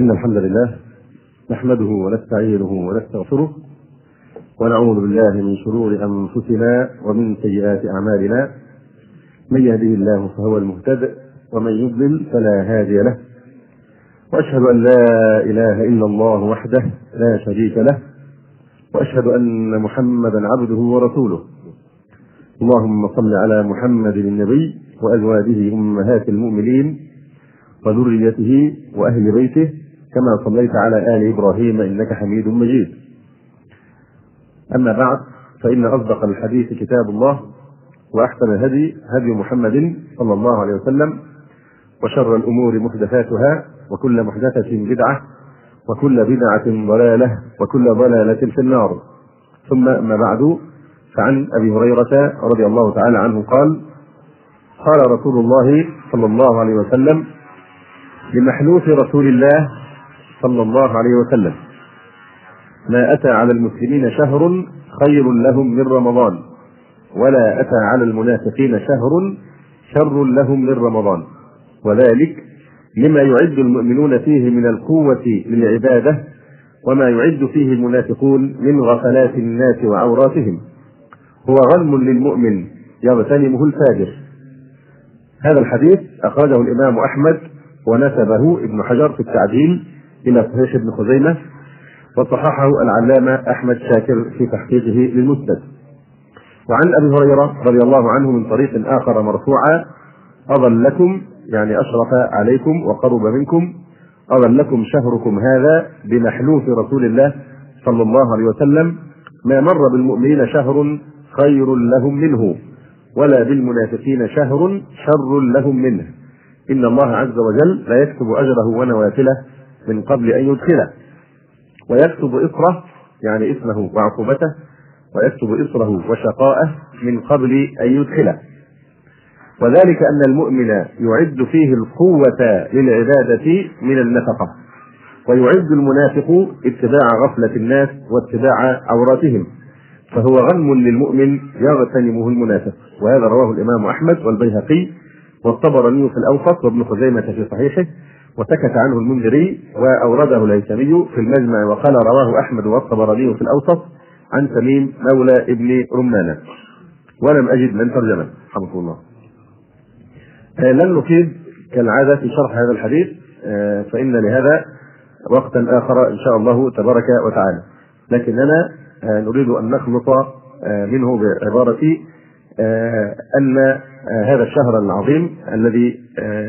إن الحمد لله نحمده ونستعينه ونستغفره ونعوذ بالله من شرور أنفسنا ومن سيئات أعمالنا. من يهده الله فهو المهتد ومن يضلل فلا هادي له. وأشهد أن لا إله إلا الله وحده لا شريك له وأشهد أن محمدا عبده ورسوله. اللهم صل على محمد النبي وأزواجه أمهات المؤمنين وذريته وأهل بيته كما صليت على آل إبراهيم إنك حميد مجيد. أما بعد فإن أصدق الحديث كتاب الله وأحسن الهدي هدي محمد صلى الله عليه وسلم وشر الأمور محدثاتها وكل محدثة بدعة وكل بدعة ضلالة وكل ضلالة في النار. ثم أما بعد فعن أبي هريرة رضي الله تعالى عنه قال قال رسول الله صلى الله عليه وسلم لمحلوف رسول الله صلى الله عليه وسلم ما أتى على المسلمين شهر خير لهم من رمضان ولا أتى على المنافقين شهر شر لهم من رمضان وذلك لما يعد المؤمنون فيه من القوة للعبادة وما يعد فيه المنافقون من غفلات الناس وعوراتهم هو غنم للمؤمن يغتنمه الفاجر هذا الحديث أخرجه الإمام أحمد ونسبه ابن حجر في التعديل إلى صحيح ابن خزيمة وصححه العلامة أحمد شاكر في تحقيقه للمسند. وعن أبي هريرة رضي الله عنه من طريق آخر مرفوعا أظلكم يعني أشرف عليكم وقرب منكم أظلكم شهركم هذا بمحلوف رسول الله صلى الله عليه وسلم ما مر بالمؤمنين شهر خير لهم منه ولا بالمنافقين شهر شر لهم منه. إن الله عز وجل لا يكتب أجره ونوافله من قبل أن يدخله. ويكتب إصره يعني إثمه وعقوبته ويكتب إصره وشقاءه من قبل أن يدخله. وذلك أن المؤمن يعد فيه القوة للعبادة من النفقة ويعد المنافق اتباع غفلة الناس واتباع عوراتهم. فهو غنم للمؤمن يغتنمه المنافق. وهذا رواه الإمام أحمد والبيهقي والطبراني في الأوسط وابن خزيمة في صحيحه. وسكت عنه المنذري وأورده الهيثمي في المجمع وقال رواه أحمد والطبراني في الأوسط عن تميم مولى ابن رمانة. ولم أجد من ترجمة. رحمه الله. لن نفيد كالعادة في شرح هذا الحديث. فإن لهذا وقتا آخر إن شاء الله تبارك وتعالى. لكننا نريد أن نخلط منه بعبارة أن هذا الشهر العظيم الذي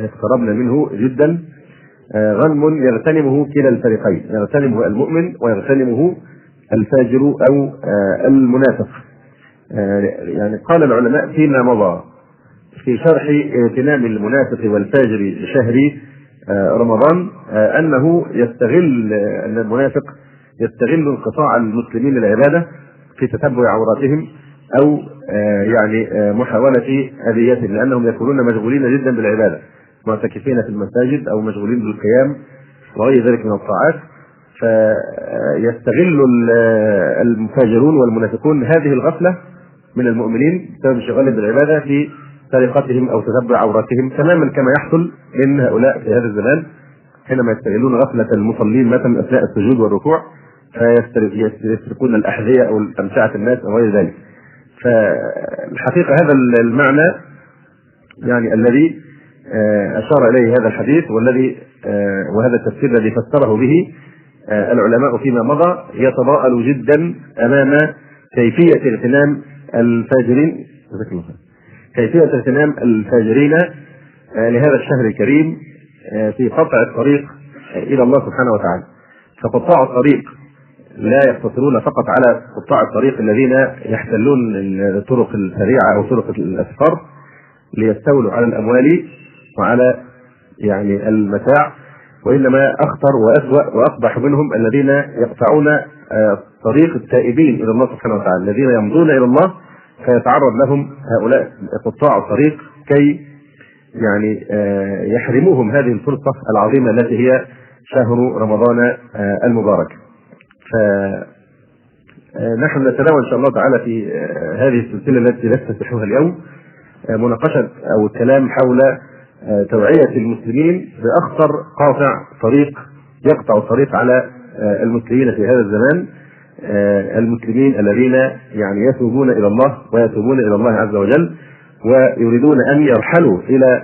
اقتربنا منه جدا غنم يغتنمه كلا الفريقين يغتنمه المؤمن ويغتنمه الفاجر أو المنافق. يعني قال العلماء فيما مضى في شرح اغتنام المنافق والفاجر لشهر رمضان أنه يستغل أن المنافق يستغل انقطاع المسلمين العباده في تتبع عوراتهم أو يعني محاولة أذيتهم لأنهم يكونون مشغولين جدا بالعبادة. معتكفين في المساجد أو مشغولين بالقيام وغير ذلك من الطاعات فيستغل المفاجرون والمنافقون هذه الغفلة من المؤمنين بسبب انشغالهم بالعبادة في سرقتهم أو تتبع عوراتهم تماما كما يحصل من هؤلاء في هذا الزمان حينما يستغلون غفلة المصلين مثلا أثناء السجود والركوع فيسرقون الأحذية أو امتعه الناس أو غير ذلك. فالحقيقة هذا المعنى يعني الذي أشار إليه هذا الحديث والذي وهذا التفسير الذي فسره به العلماء فيما مضى يتضاءل جدا أمام كيفية اغتنام الفاجرين. كيفية اغتنام الفاجرين لهذا الشهر الكريم في قطع الطريق إلى الله سبحانه وتعالى. فقطاع الطريق لا يقتصرون فقط على قطاع الطريق الذين يحتلون الطرق السريعة أو طرق الأسفار ليستولوا على الأموال. وعلى يعني المتاع وإنما أخطر وأسوأ وأقبح منهم الذين يقطعون طريق التائبين إلى الله سبحانه وتعالى. الذين يمضون إلى الله فيتعرض لهم هؤلاء قطاع الطريق كي يعني يحرموهم. هذه الفرصة العظيمة التي هي شهر رمضان المبارك. فنحن نتناول إن شاء الله تعالى في هذه السلسلة التي نفتتحها اليوم مناقشة أو الكلام حول توعية المسلمين بأخطر قاطع طريق يقطع الطريق على المسلمين في هذا الزمان المسلمين الذين يعني يتوبون إلى الله ويتوبون إلى الله عز وجل ويريدون أن يرحلوا إلى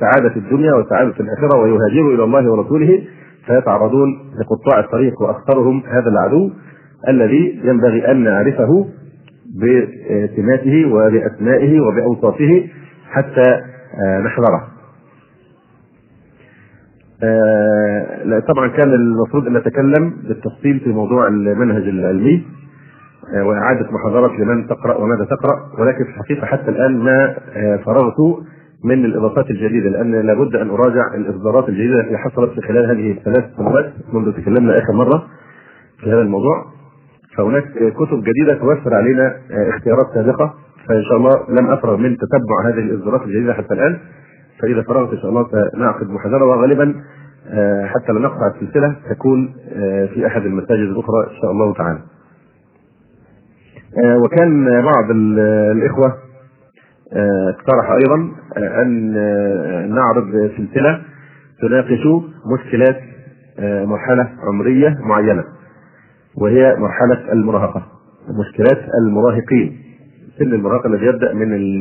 سعادة الدنيا وسعادة الآخرة ويهاجروا إلى الله ورسوله فيتعرضون لقطاع الطريق وأخطرهم هذا العدو الذي ينبغي أن نعرفه بسماته وبأسمائه وبأوصافه حتى نحذره. طبعا كان المفروض أن نتكلم بالتفصيل في موضوع المنهج العلمي وإعادة محاضره لمن تقرأ وماذا تقرأ ولكن في الحقيقة حتى الآن ما فرغت من الإضافات الجديدة لأن لابد أن أراجع الإصدارات الجديدة التي حصلت في خلال هذه الثلاث سنوات منذ تكلمنا آخر مرة في هذا الموضوع. فهناك كتب جديدة توفر علينا اختيارات سابقة فإن شاء الله لم أفرغ من تتبع هذه الإصدارات الجديدة حتى الآن. فإذا فرغت إن شاء الله سنعقد محاضرة وغالبا حتى لا نقطع السلسلة تكون في أحد المساجد الأخرى إن شاء الله تعالى. وكان بعض الإخوة اقترح أيضا أن نعرض سلسلة تناقش مشكلات مرحلة عمرية معينة وهي مرحلة المراهقة مشكلات المراهقين سن المراهقة الذي يبدأ من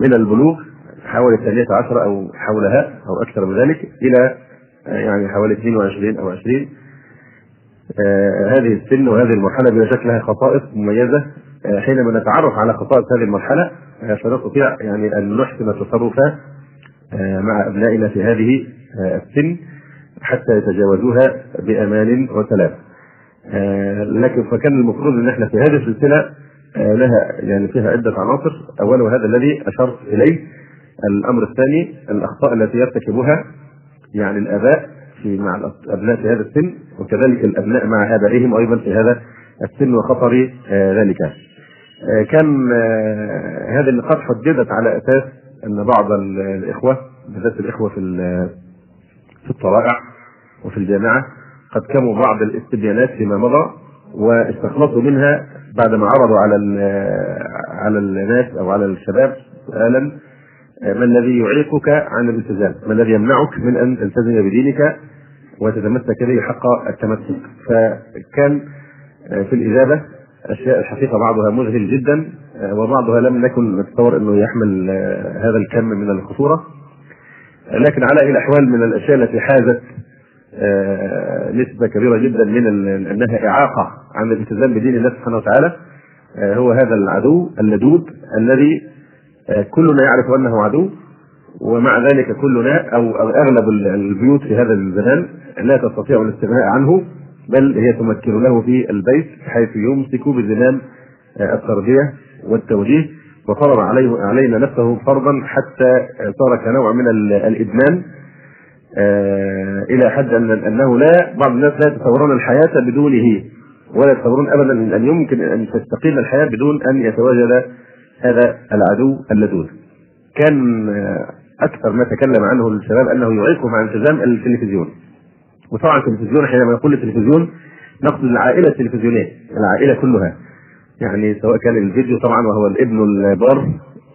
من البلوغ حوالي الثانية عشر أو حولها أو أكثر من ذلك إلى يعني حوالي 22 أو 20 آه هذه السن وهذه المرحلة بلا شك لها خصائص مميزة. آه حينما نتعرف على خصائص هذه المرحلة آه فنستطيع يعني أن نحسن التصرف مع أبنائنا في هذه السن حتى يتجاوزوها بأمان وسلام. لكن فكان المفروض أن إحنا في هذه السلسلة لها يعني فيها عدة عناصر. أولها هذا الذي أشرت إليه الأمر الثاني الأخطاء التي يرتكبها يعني الآباء في مع الأبناء في هذا السن وكذلك الأبناء مع آبائهم أيضا في هذا السن وخطر ذلك. كان هذه النقاط حددت على أساس أن بعض الإخوة بالذات الإخوة في في الطلائع وفي الجامعة قد كموا بعض الاستبيانات فيما مضى واستخلصوا منها بعدما عرضوا على على الناس أو على الشباب سؤالا ما الذي يعيقك عن الالتزام؟ ما الذي يمنعك من أن تلتزم بدينك وتتمسك به حق التمسك؟ فكان في الإجابة أشياء الحقيقة بعضها مذهل جدا وبعضها لم نكن نتصور إنه يحمل هذا الكم من الخطورة لكن على أي الأحوال من الأشياء التي حازت نسبة كبيرة جدا من أنها إعاقة عن الالتزام بدين الله سبحانه وتعالى هو هذا العدو اللدود الذي كلنا يعرف أنه عدو ومع ذلك كلنا أو أغلب البيوت في هذا الزمان لا تستطيع الاستغناء عنه بل هي تمكن له في البيت حيث يمسك بزمام التربية والتوجيه وفرض عليه علينا نفسه فرضا حتى صار كنوع من الإدمان إلى حد ان أنه لا بعض الناس لا يتصورون الحياة بدونه ولا يتصورون ابدا أن يمكن أن تستقيم الحياة بدون أن يتواجد هذا العدو اللدود. كان أكثر ما تكلم عنه الشباب أنه يعيقهم عن التزام التلفزيون. وطبعا التلفزيون حينما نقول التلفزيون نقصد العائلة التلفزيونية، العائلة كلها. يعني سواء كان الفيديو طبعا وهو الابن البار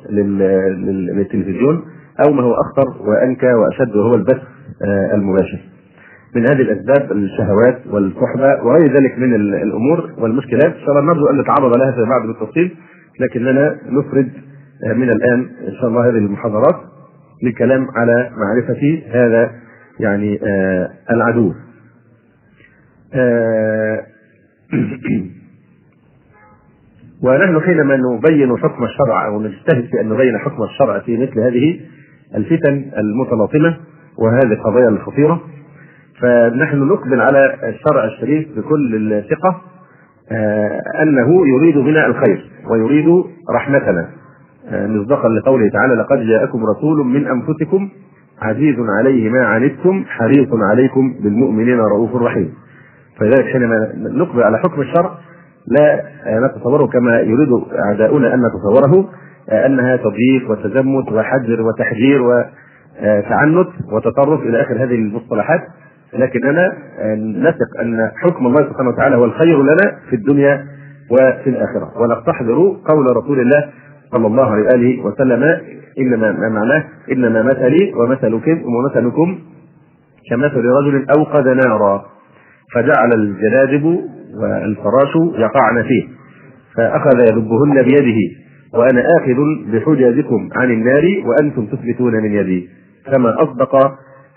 للتلفزيون أو ما هو أخطر وأنكى وأشد وهو البث المباشر. من هذه الأسباب الشهوات والصحبة وغير ذلك من الأمور والمشكلات الله نرجو أن نتعرض لها في بعض بالتفصيل لكننا نفرد من الآن إن شاء الله هذه المحاضرات للكلام على معرفة هذا يعني آه العدو. آه ونحن حينما نبين حكم الشرع أو نجتهد في أن نبين حكم الشرع في مثل هذه الفتن المتلاطمة وهذه القضايا الخطيرة فنحن نقبل على الشرع الشريف بكل الثقة آه أنه يريد بنا الخير ويريد رحمتنا. آه مصداقا لقوله تعالى لقد جاءكم رسول من أنفسكم عزيز عليه ما عنتم حريص عليكم بالمؤمنين رؤوف رحيم. فلذلك حينما نقبل على حكم الشرع لا نتصوره كما يريد أعداؤنا أن نتصوره أنها تضييق وتزمت وحجر وتحجير وتعنت وتطرف إلى آخر هذه المصطلحات. لكننا نثق أن حكم الله سبحانه وتعالى هو الخير لنا في الدنيا وفي الآخرة. ونستحضر قول رسول الله صلى الله عليه وآله وسلم إنما ما معناه؟ إنما مثلي ومثلكم ومثلكم كمثل رجل أوقد نارا فجعل الجنادب والفراش يقعن فيه فأخذ يذبهن بيده وأنا آخذ بحجازكم عن النار وأنتم تثبتون من يدي. كما أصدق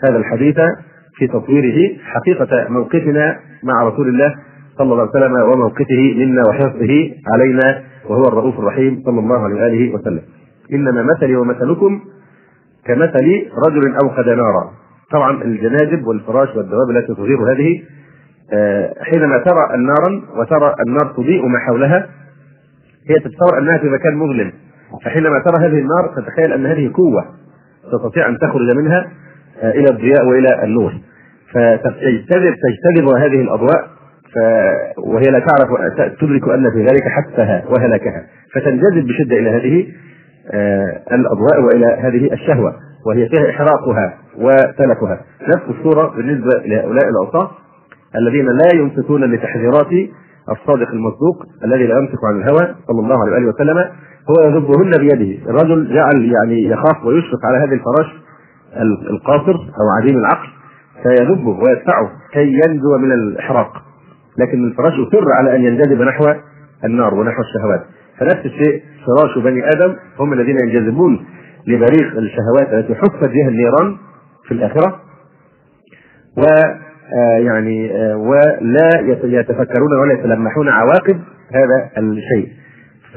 هذا الحديث في تطويره حقيقة موقفنا مع رسول الله صلى الله عليه وسلم وموقفه منا وحرصه علينا وهو الرؤوف الرحيم صلى الله عليه وآله وسلم. إنما مثلي ومثلكم كمثل رجل أوقد نارا. طبعا الجنادب والفراش والدواب التي تغير هذه آه، حينما ترى النارا وترى النار تضيء ما حولها هي تتصور أنها في مكان مظلم. فحينما ترى هذه النار تتخيل أن هذه قوة تستطيع أن تخرج منها. إلى الضياء وإلى النور. فتجتذب تجتذب هذه الأضواء ف... وهي لا تعرف تدرك أن في ذلك حتفها وهلكها فتنجذب بشدة إلى هذه آه، الأضواء وإلى هذه الشهوة وهي فيها إحراقها وتلفها نفس الصورة بالنسبة لهؤلاء العصاه الذين لا ينصتون لتحذيرات الصادق المصدوق الذي لا يمسك عن الهوى صلى الله عليه وآله وسلم هو يذبهن بيده، الرجل جعل يعني يخاف ويشفق على هذه الفراش القاصر أو عديم العقل فيذبه ويدفعه كي ينجو من الإحراق. لكن الفراش يصر على أن ينجذب نحو النار ونحو الشهوات. فنفس الشيء فراش بني آدم هم الذين ينجذبون لبريق الشهوات التي حفت بها النيران في الآخرة. و آه، يعني آه، ولا يتفكرون ولا يتلمحون عواقب هذا الشيء.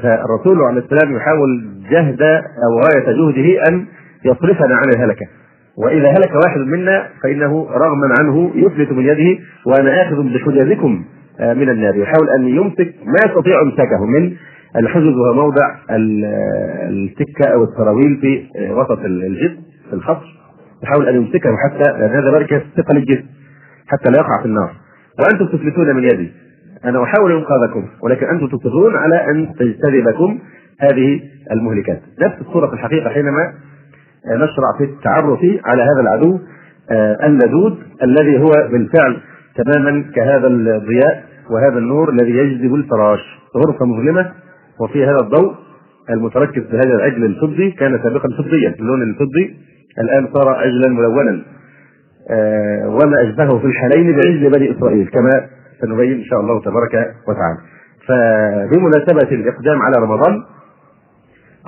فالرسول عليه السلام يحاول جهد أو غاية جهده أن يصرفنا عن الهلكة. وإذا هلك واحد منا فإنه رغما عنه يفلت من يده وأنا آخذ بحجازكم آه، من النار. يحاول أن يمسك ما يستطيع إمساكه من الحجز وهو موضع التكة أو السراويل في وسط الجسم في الخصر يحاول أن يمسكه حتى هذا مركز ثقل الجسم حتى لا يقع في النار. وأنتم تفلتون من يدي. أنا أحاول إنقاذكم ولكن أنتم تصرون على أن تجتذبكم هذه المهلكات. نفس الصورة في الحقيقة حينما نشرع في التعرف على هذا العدو آه، اللدود الذي هو بالفعل تماما كهذا الضياء وهذا النور الذي يجذب الفراش غرفة مظلمة وفي هذا الضوء المتركز في هذا العجل الفضي كان سابقا فضيا اللون الفضي الآن صار عجلا ملونا آه، وما أشبهه في الحالين بعز بني إسرائيل كما سنبين إن شاء الله تبارك وتعالى. فبمناسبة الإقدام على رمضان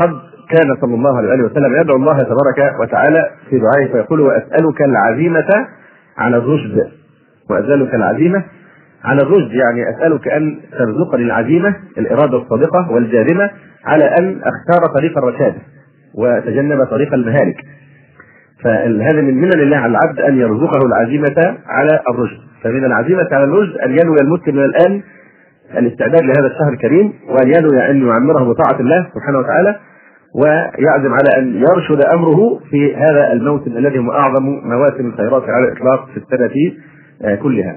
قد كان صلى الله عليه وسلم يدعو الله تبارك وتعالى في دعائه فيقول وأسألك العزيمة على الرشد. وأسألك العزيمة على الرشد يعني أسألك أن ترزقني العزيمة الإرادة الصادقة والجاذبه على أن أختار طريق الرشاد وأتجنب طريق المهالك. فهذا من منن الله على العبد أن يرزقه العزيمة على الرشد. فمن العزيمة على الرشد أن ينوي المسلم من الآن الاستعداد لهذا الشهر الكريم وأن ينوي أن يعمره بطاعة الله سبحانه وتعالى. ويعزم على أن يرشد أمره في هذا الموسم الذي هو أعظم مواسم الخيرات على الإطلاق في السنة آه، كلها.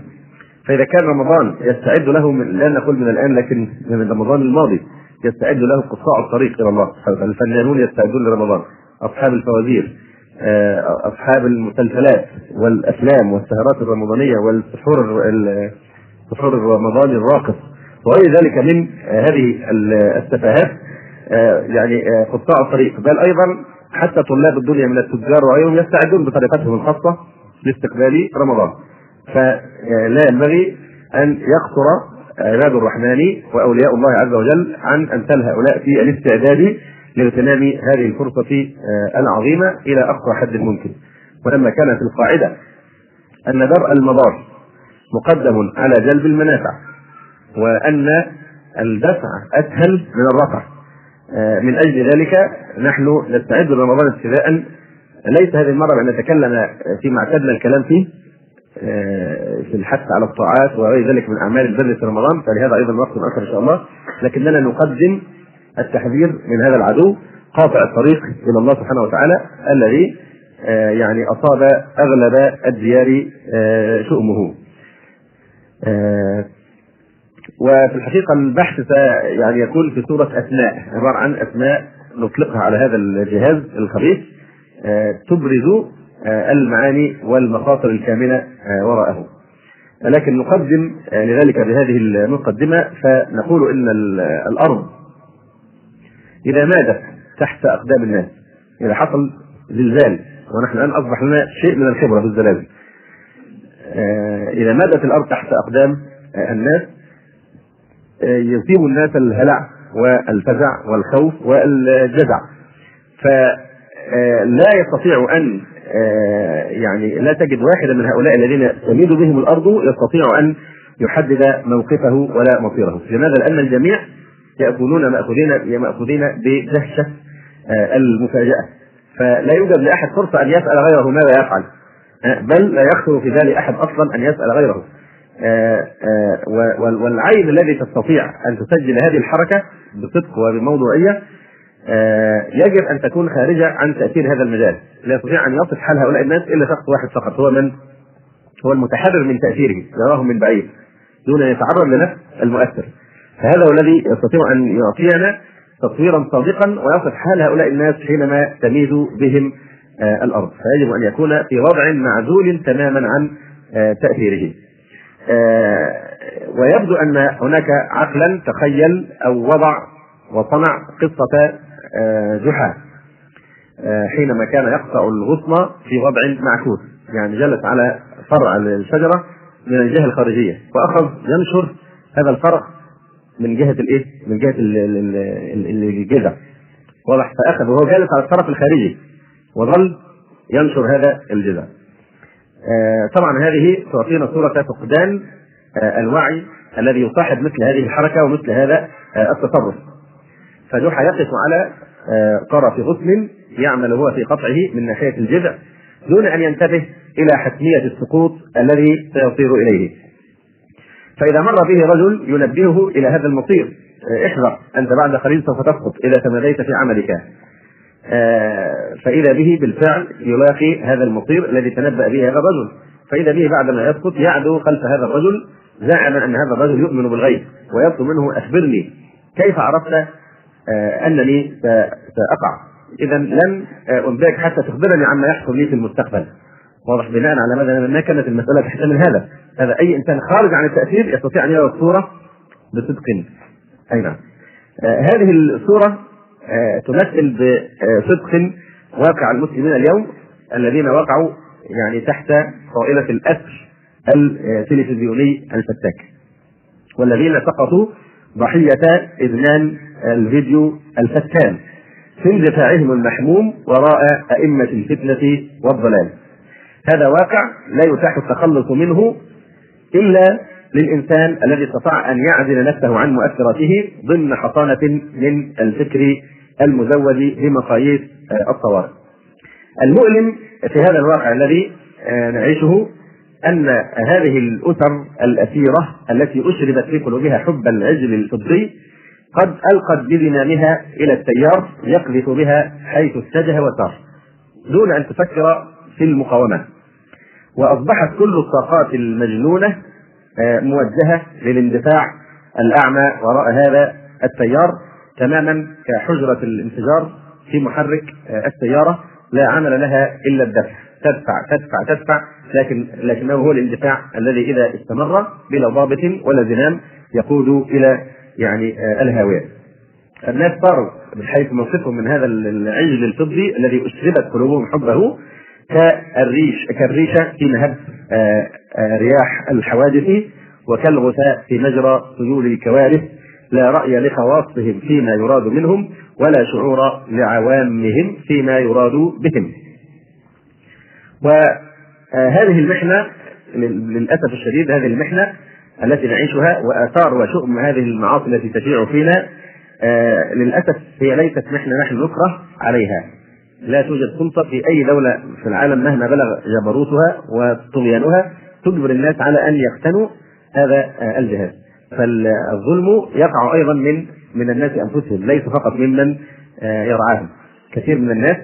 فإذا كان رمضان يستعد له من لا نقول من الآن لكن من رمضان الماضي يستعد له قطاع الطريق إلى الله. الفنانون يستعدون لرمضان. أصحاب الفوازير آه، أصحاب المسلسلات والأفلام والسهرات الرمضانية والسحور السحور الرمضاني الراقص وغير ذلك من هذه السفاهات آه، يعني آه، قطاع الطريق. بل أيضا حتى طلاب الدنيا من التجار وغيرهم يستعدون بطريقتهم الخاصة لاستقبال رمضان. فلا ينبغي أن يقصر عباد الرحمن وأولياء الله عز وجل عن امثال هؤلاء في الاستعداد لاغتنام هذه الفرصة آه، العظيمة إلى أقصى حد ممكن. ولما كانت القاعدة أن درء المضار مقدم على جلب المنافع وأن الدفع أسهل من الرفع. آه، من أجل ذلك نحن نستعد لرمضان ابتداء ليس هذه المرة بأن نتكلم فيما اعتدنا الكلام فيه آه، في الحث على الطاعات وغير ذلك من أعمال البر في رمضان فلهذا أيضا وقت آخر إن شاء الله لكننا نقدم التحذير من هذا العدو قاطع الطريق إلى الله سبحانه وتعالى الذي آه، يعني أصاب أغلب الديار آه، شؤمه. آه، وفي الحقيقة البحث يعني يكون في صورة أسماء عبارة عن أسماء نطلقها على هذا الجهاز الخبيث تبرز المعاني والمخاطر الكامنة وراءه. لكن نقدم لذلك بهذه المقدمة فنقول إن الأرض إذا مادت تحت أقدام الناس إذا حصل زلزال ونحن الآن أصبح لنا شيء من الخبرة بالزلازل إذا مادت الأرض تحت أقدام الناس يصيب الناس الهلع والفزع والخوف والجزع. فلا يستطيع أن يعني لا تجد واحدا من هؤلاء الذين تميد بهم الأرض يستطيع أن يحدد موقفه ولا مصيره. لماذا؟ لأن الجميع يأكلون مأخوذين مأخوذين بدهشة المفاجأة. فلا يوجد لأحد فرصة أن يسأل غيره ماذا يفعل بل لا يخطر في بال أحد أصلا أن يسأل غيره. والعين الذي تستطيع أن تسجل هذه الحركة بصدق وبموضوعية يجب أن تكون خارجة عن تأثير هذا المجال. لا يستطيع أن يصف حال هؤلاء الناس إلا شخص واحد فقط هو من هو المتحرر من تأثيره يراهم من بعيد دون أن يتعرض لنفس المؤثر. فهذا هو الذي يستطيع أن يعطينا تصويرا صادقا ويصف حال هؤلاء الناس حينما تميد بهم آه الأرض. فيجب أن يكون في وضع معزول تماما عن آه تأثيره. آه ويبدو أن هناك عقلا تخيل أو وضع وصنع قصة جحا حينما كان يقطع الغصن في وضع معكوس يعني جلس على فرع الشجرة من الجهة الخارجية وأخذ ينشر هذا الفرع من جهة الإيه؟ من جهة الجذع واضح فأخذ وهو جالس على الطرف الخارجي وظل ينشر هذا الجذع. آه طبعا هذه تعطينا صورة فقدان آه الوعي الذي يصاحب مثل هذه الحركة ومثل هذا آه التصرف. فجحا يقف على طرف غصن يعمل هو في قطعه من ناحية الجذع دون أن ينتبه إلى حتمية السقوط الذي سيصير إليه. فإذا مر به رجل ينبهه إلى هذا المصير احذر أنت بعد قليل سوف تسقط إذا تماديت في عملك. فإذا به بالفعل يلاقي هذا المصير الذي تنبأ به هذا الرجل. فإذا به بعد ما يسقط يعدو خلف هذا الرجل زاعما أن هذا الرجل يؤمن بالغيب ويطلب منه أخبرني كيف عرفت أنني سأقع. إذا لن أنبئك حتى تخبرني عما يحصل لي في المستقبل. واضح بناء على ماذا؟ ما كانت المسألة تحتمل هذا. هذا أي إنسان خارج عن التأثير يستطيع أن يرى الصورة بصدق. أي نعم. آه هذه الصورة آه تمثل بصدق واقع المسلمين اليوم الذين وقعوا يعني تحت طائلة الاثر التلفزيوني الفتاك والذين سقطوا ضحية ادمان الفيديو الفتان في اندفاعهم المحموم وراء أئمة الفتنة والضلال. هذا واقع لا يتاح التخلص منه إلا للإنسان الذي استطاع أن يعزل نفسه عن مؤثراته ضمن حصانة من الفكر المزود بمقاييس الطوارئ المؤلم في هذا الواقع الذي نعيشه أن هذه الأسر الأسيرة التي أشربت في قلوبها حب العجل الفضي قد ألقت بذمامها إلى التيار يقذف بها حيث اتجه وسار دون أن تفكر في المقاومة. وأصبحت كل الطاقات المجنونة موجهة للاندفاع الأعمى وراء هذا التيار تماما كحجرة الانفجار في محرك السيارة. لا عمل لها إلا الدفع. تدفع تدفع تدفع لكن لكنه هو الاندفاع الذي إذا استمر بلا ضابط ولا زمام يقود إلى يعني الهاوية. الناس صاروا من حيث موقفهم من هذا العجل الفضي الذي أشربت قلوبهم حبه كالريش كالريشة في نهب رياح الحوادث وكالغثاء في مجرى سيول الكوارث لا رأي لخواصهم فيما يراد منهم ولا شعور لعوامهم فيما يراد بهم. وهذه المحنة للأسف الشديد هذه المحنة التي نعيشها وآثار وشؤم هذه المعاصي التي تشيع فينا آه للأسف هي ليست محنة نحن نكره عليها. لا توجد سلطة في أي دولة في العالم مهما بلغ جبروتها وطغيانها تجبر الناس على أن يقتنوا هذا آه الجهاز فالظلم يقع أيضا من من الناس أنفسهم ليس فقط ممن آه يرعاهم. كثير من الناس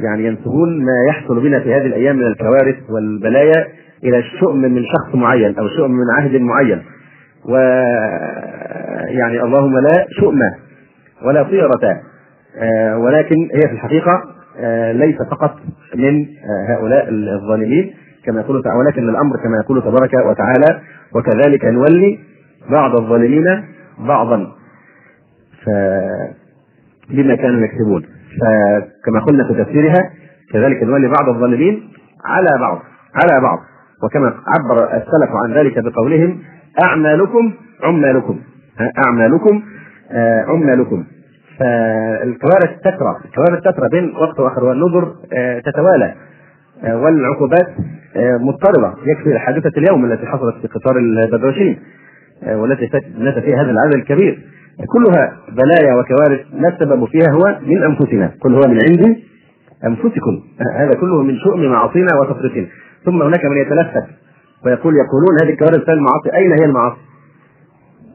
يعني ينسبون ما يحصل بنا في هذه الأيام من الكوارث والبلايا إلى الشؤم من شخص معين أو شؤم من عهد معين. و يعني اللهم لا شؤم ولا طيرة ولكن هي في الحقيقة ليس فقط من هؤلاء الظالمين كما يقول تعالى ولكن الأمر كما يقول تبارك وتعالى وكذلك نولي بعض الظالمين بعضا. ف بما كانوا يكسبون. فكما قلنا في تفسيرها كذلك نولي بعض الظالمين على بعض على بعض. وكما عبر السلف عن ذلك بقولهم أعمالكم عمالكم. أعمالكم آه، عمالكم. فالكوارث تترى الكوارث تترى بين وقت وآخر والنذر آه، تتوالى. آه، والعقوبات مضطربة. يكفي حادثه اليوم التي حصلت في قطار البدوشين والتي مات فيها هذا العدد الكبير. كلها بلايا وكوارث لا السبب فيها هو من أنفسنا. كل هو من عند أنفسكم. هذا كله من شؤم معاصينا وتفريطنا ثم هناك من يتلفت ويقول يقولون هذه الكوارث المعاصي. أين هي المعاصي؟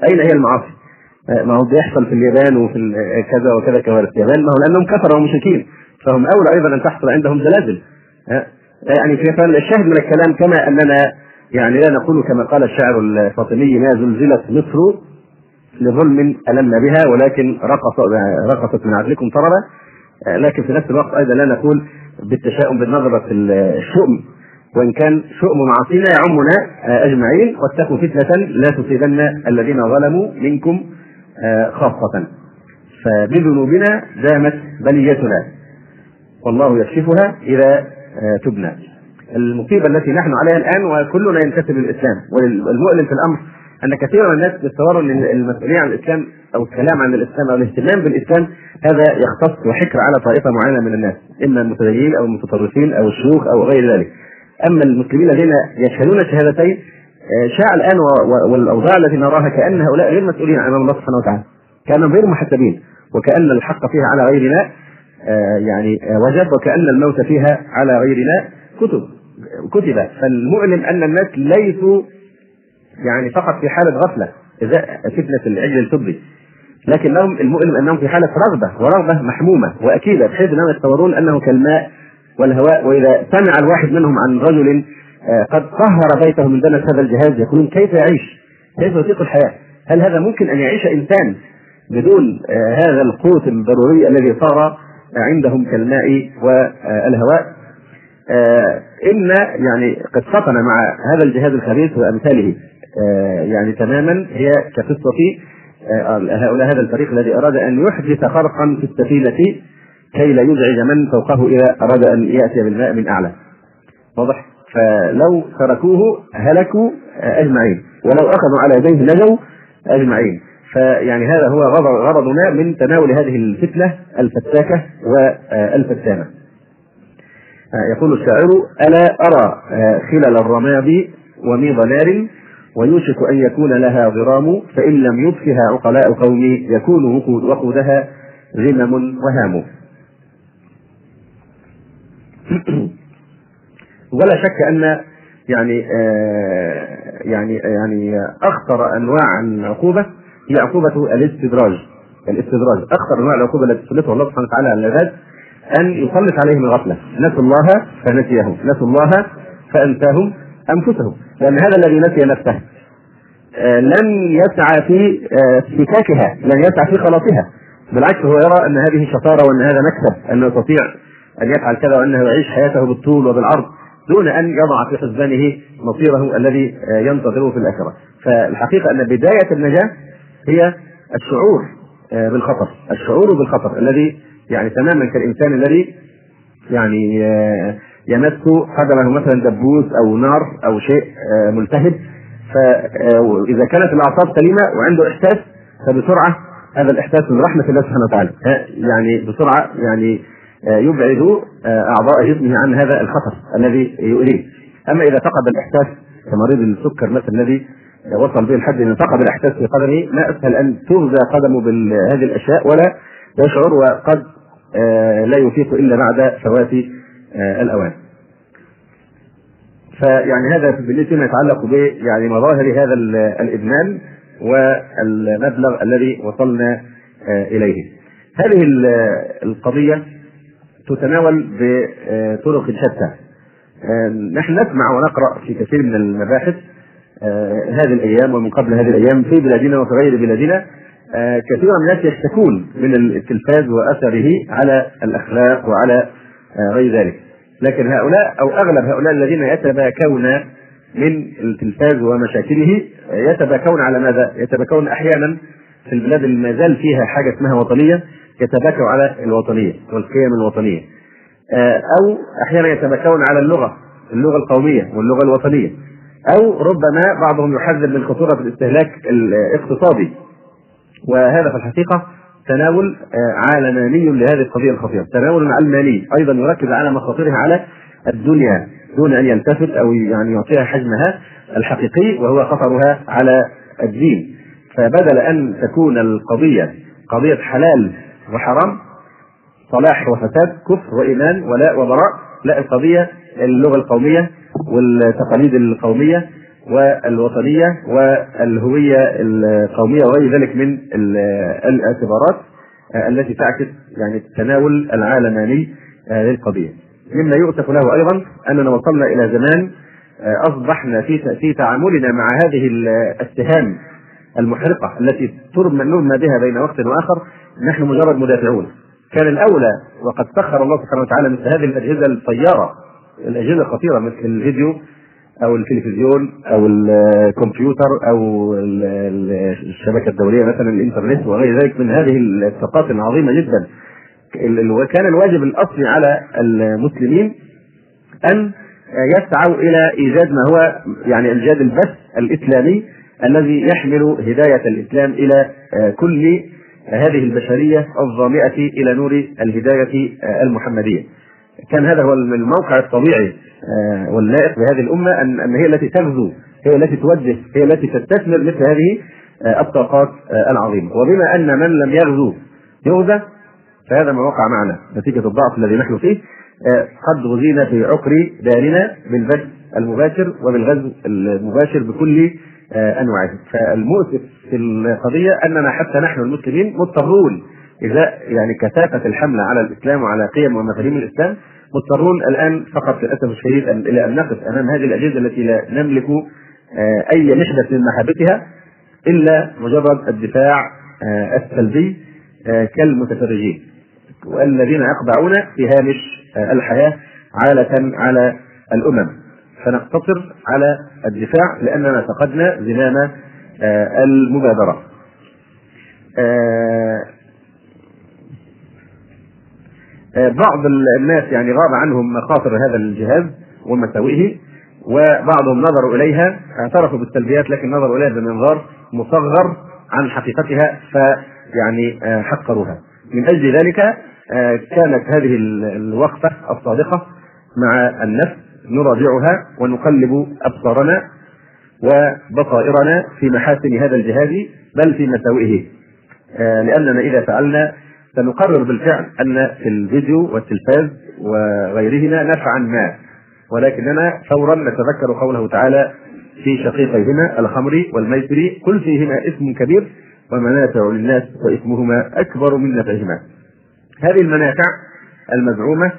أين هي المعاصي؟ ما هو بيحصل في اليابان وفي كذا وكذا كوارث. اليابان ما هو لأنهم كفروا ومشركين فهم أولى أيضا أن تحصل عندهم زلازل. يعني في الشاهد من الكلام كما أننا يعني لا نقول كما قال الشاعر الفاطمي ما زلزلت مصر لظلم ألمنا بها ولكن رقص رقصت من عدلكم طربا لكن في نفس الوقت أيضا لا نقول بالتشاؤم بالنظرة الشؤم. وإن كان شؤم معاصينا يعمنا أجمعين واتقوا فتنة لا تصيبن الذين ظلموا منكم. خاصة. فبذنوبنا دامت بليتنا. والله يكشفها إذا تبنى. المصيبة التي نحن عليها الآن وكلنا ينتسب للإسلام. والمؤلم في الأمر أن كثير من الناس يتصوروا إن المسؤوليه عن الإسلام أو الكلام عن الإسلام أو الاهتمام بالإسلام هذا يختص وحكر على طائفه معينة من الناس إما المتدينين أو المتطرفين أو الشيوخ أو غير ذلك. أما المسلمين الذين يشهدون الشهادتين آه، شاع الآن والأوضاع التي نراها كأن هؤلاء غير مسؤولين أمام الله سبحانه وتعالى كانوا غير محسبين وكأن الحق فيها على غيرنا آه، يعني آه، وجب وكأن الموت فيها على غيرنا كتب كتب. فالمؤلم أن الناس ليسوا يعني فقط في حالة غفلة إذا فتنة العجل الفضي لكنهم المؤلم أنهم في حالة رغبة ورغبة محمومة وأكيدة بحيث أنهم يتصورون أنه كالماء والهواء وإذا سمع الواحد منهم عن رجل قد طهر بيته من دنس هذا الجهاز. يقولون كيف يعيش؟ كيف يطيق الحياة؟ هل هذا ممكن أن يعيش إنسان بدون آه، هذا القوت الضروري الذي صار عندهم كالماء والهواء؟ آه، إن يعني قصتنا مع هذا الجهاز الخبيث وأمثاله. آه، يعني تماما هي كقصة آه، هؤلاء هذا الفريق الذي أراد أن يحدث خرقا في السفينة كي لا يزعج من فوقه إذا أراد أن يأتي بالماء من أعلى. واضح؟ فلو تركوه هلكوا أجمعين. ولو أخذوا على يديه نجوا أجمعين. فيعني هذا هو غرضنا من تناول هذه الفتنة الفتاكة والفتانة آه، يقول الشاعر ألا أرى خلل الرماد وميض نار ويوشك أن يكون لها ضرام فإن لم يطفها عقلاء قوم يكون وقودها غمم وهام. ولا شك أن يعني آه يعني يعني أخطر أنواع العقوبة هي عقوبة الاستدراج. الاستدراج. أخطر أنواع العقوبة التي سلطها الله سبحانه وتعالى على العباد أن يسلط عليهم الغفلة. نسوا الله فنسيهم. نسوا الله فأنساهم أنفسهم. لأن هذا الذي نسي نفسه آه، لن يسعى في افتكاكها آه، لن يسعى في خلاصها. بالعكس هو يرى أن هذه شطارة وأن هذا مكسب. أنه يستطيع أن يفعل كذا وأنه يعيش حياته بالطول وبالعرض. دون أن يضع في حسبانه مصيره الذي آه، ينتظره في الآخرة. فالحقيقة أن بداية النجاة هي الشعور بالخطر الشعور بالخطر الذي يعني تماما كالإنسان الذي يعني يمس قدمه مثلا دبوس أو نار أو شيء آه، ملتهب. فاذا كانت الأعصاب سليمة وعنده إحساس فبسرعة هذا الإحساس من رحمة الله سبحانه وتعالى. يعني بسرعة يعني آه، يبعد آه، أعضاء جسمه عن هذا الخطر الذي يؤذيه أما إذا فقد الإحساس كمريض السكر مثلا الذي وصل به الحد إن فقد الإحساس في قدمه ما أسهل أن تغذى قدمه بهذه الأشياء ولا يشعر وقد لا يفيق إلا بعد فوات آه، الأوان. فيعني هذا بالنسبة ما يتعلق ب يعني مظاهر هذا الإدمان والمبلغ الذي وصلنا آه، إليه. هذه القضية تتناول بطرق شتى. آه، نحن نسمع ونقرأ في كثير من المباحث هذه الأيام ومن قبل هذه الأيام في بلادنا وفي غير بلادنا كثير من الناس يشتكون من التلفاز وأثره على الأخلاق وعلى آه، غير ذلك لكن هؤلاء أو أغلب هؤلاء الذين يتباكون من التلفاز ومشاكله آه، يتباكون على ماذا؟ يتباكون أحيانا في البلاد اللي ما زال فيها حاجة اسمها وطنية يتباكوا على الوطنية والقيم الوطنية. آه، أو أحيانا يتباكون على اللغة اللغة القومية واللغة الوطنية. أو ربما بعضهم يحذر من خطورة الاستهلاك الاقتصادي. وهذا في الحقيقة تناول عالماني لهذه القضية الخطيرة، تناول علماني أيضا يركز على مخاطرها على الدنيا دون أن يلتفت أو يعني يعطيها حجمها الحقيقي وهو خطرها على الدين. فبدل أن تكون القضية قضية حلال وحرام صلاح وفساد كفر وإيمان ولاء وبراء لا القضية اللغة القومية والتقاليد القومية والوطنية والهوية القومية وغير ذلك من الاعتبارات التي تعكس يعني التناول العالماني للقضية. مما يؤسف له أيضا أننا وصلنا إلى زمان أصبحنا في في تعاملنا مع هذه الاتهام المحرقة التي نرمى بها بين وقت وآخر نحن مجرد مدافعون. كان الأولى وقد سخر الله سبحانه وتعالى مثل هذه الأجهزة الطيارة الأجهزة الخطيرة مثل الفيديو أو التلفزيون أو الكمبيوتر أو الشبكة الدولية مثلا الإنترنت وغير ذلك من هذه الثقافه العظيمة جدا. وكان الواجب الاصلي على المسلمين أن يسعوا إلى إيجاد ما هو يعني إيجاد البث الإسلامي الذي يحمل هداية الإسلام إلى كل هذه البشرية الظامئة إلى نور الهداية المحمدية. كان هذا هو الموقع الطبيعي واللائق بهذه الأمة ان هي التي تغزو، هي التي توجه، هي التي تستثمر مثل هذه الطاقات العظيمة، وبما أن من لم يغزو يغزى فهذا ما وقع معنا نتيجة الضعف الذي نحن فيه قد غزينا في عقر دارنا بالبث المباشر وبالغزو المباشر بكل انواعه فالمؤسف في القضية أننا حتى نحن المسلمين مضطرون إذا يعني كثافة الحملة على الإسلام وعلى قيم ومفاهيم الإسلام مضطرون الآن فقط للأسف الشديد إلى أن نقف أمام هذه الأجهزة التي لا نملك أي نحبه من محابتها إلا مجرد الدفاع السلبي كالمتفرجين والذين يخضعون في هامش الحياة عالة على الأمم. فنقتصر على الدفاع لأننا فقدنا زمام المبادرة. بعض الناس يعني غاب عنهم مخاطر هذا الجهاز ومساوئه وبعضهم نظروا إليها اعترفوا بالسلبيات لكن نظروا إليها بمنظار مصغر عن حقيقتها فيعني حقروها. من أجل ذلك كانت هذه الوقفة الصادقة مع النفس نراجعها ونقلب أبصارنا وبصائرنا في محاسن هذا الجهاز بل في مساوئه لأننا إذا فعلنا سنقرر بالفعل أن في الفيديو والتلفاز وغيرهما نفعا ما ولكننا فورا نتذكر قوله تعالى في شقيقيهما الخمر والميسر قل فيهما اسم كبير ومنافع للناس وإثمهما أكبر من نفعهما. هذه المنافع المزعومة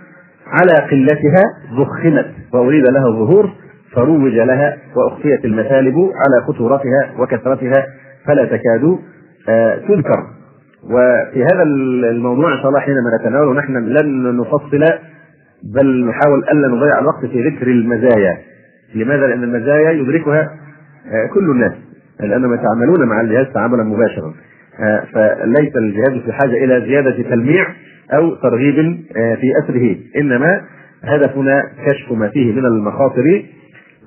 على قلتها ضخمت وأريد لها الظهور فروج لها وأخفيت المثالب على خطورتها وكثرتها فلا تكاد تذكر. وفي هذا الموضوع ان شاء الله حينما نتناوله نحن لن نفصل بل نحاول ألا نضيع الوقت في ذكر المزايا. لماذا؟ لأن المزايا يدركها كل الناس لانهم يتعاملون مع الجهاز تعاملا مباشرا فليس الجهاز في حاجة إلى زيادة تلميع أو ترغيب في أثره. إنما هدفنا كشف ما فيه من المخاطر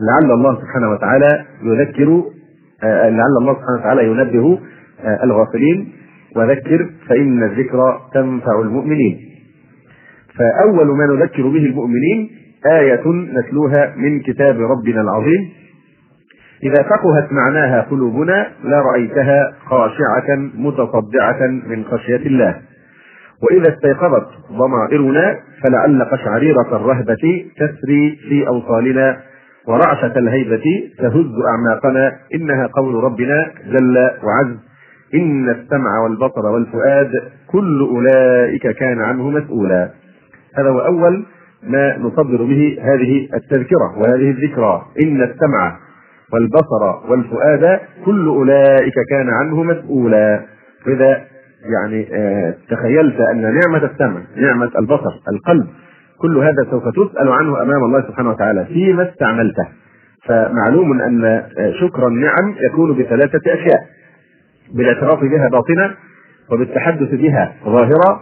لعل الله سبحانه وتعالى يذكر لعل الله سبحانه وتعالى ينبه الغافلين. وذكر فإن الذكرى تنفع المؤمنين. فأول ما نذكر به المؤمنين آية نتلوها من كتاب ربنا العظيم. إذا فقهت معناها قلوبنا لرأيتها خاشعة متصدعة من خشية الله. وإذا استيقظت ضمائرنا فلعل قشعريرة الرهبة تسري في أوصالنا ورعشة الهيبة تهز أعماقنا. إنها قول ربنا جل وعز. إن السمع والبصر والفؤاد كل أولئك كان عنه مسؤولا. هذا هو أول ما نصدر به هذه التذكرة وهذه الذكرى. إن السمع والبصر والفؤاد كل أولئك كان عنه مسؤولا. إذا يعني آه تخيلت أن نعمة السمع نعمة البصر القلب كل هذا سوف تسأل عنه أمام الله سبحانه وتعالى فيما استعملته. فمعلوم أن شكر النعم يكون بثلاثة أشياء بالاعتراف بها باطنة وبالتحدث بها ظاهرة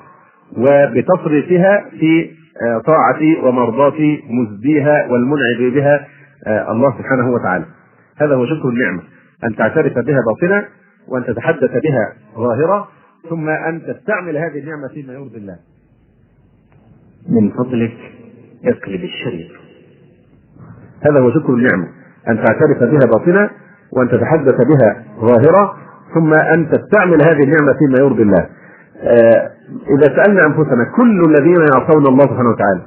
وبتصريفها في طاعة ومرضاة مزديها والمنعم بها الله سبحانه وتعالى. هذا هو شكر النعمة أن تعترف بها باطنة وأن تتحدث بها ظاهرة ثم أن تستعمل هذه النعمة فيما يرضي الله. من فضلك اقلب الشريط. هذا هو شكر النعمة. أن تعترف بها باطنة وأن تتحدث بها ظاهرة ثم أن تستعمل هذه النعمة فيما يرضي الله. آه إذا سألنا أنفسنا كل الذين يعصون الله سبحانه وتعالى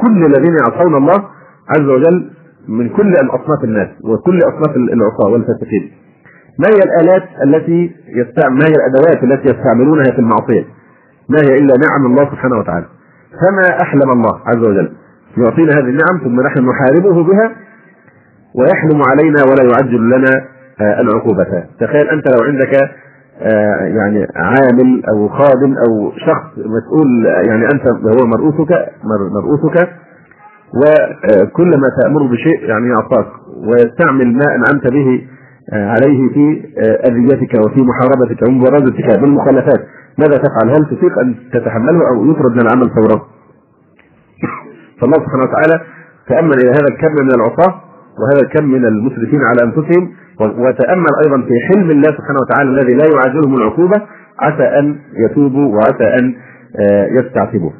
كل الذين يعصون الله عز وجل من كل أصناف الناس وكل أصناف العصاة والفاسقين ما هي الآلات التي يستعمل ما هي الأدوات التي يستعملونها في المعصية؟ ما هي إلا نعم الله سبحانه وتعالى. فما أحلم الله عز وجل؟ يعطينا هذه النعم ثم نحن نحاربه بها ويحلم علينا ولا يعجل لنا العقوبة. تخيل أنت لو عندك يعني عامل أو خادم أو شخص مسؤول يعني أنت هو مرؤوسك مرؤوسك وكلما تأمر بشيء يعني يعصاك ويستعمل ما أنعمت به عليه في أذيتك وفي محاربتك ومبارزتك بالمخالفات ماذا تفعل؟ هل تطيق أن تتحمله أو يطرد من العمل فورا؟ فالله سبحانه وتعالى تأمل إلى هذا الكم من العصاة وهذا الكم من المسرفين على أنفسهم وتأمل أيضا في حلم الله سبحانه وتعالى الذي لا يعجلهم العقوبة عسى أن يتوبوا وعسى أن يستعتبوا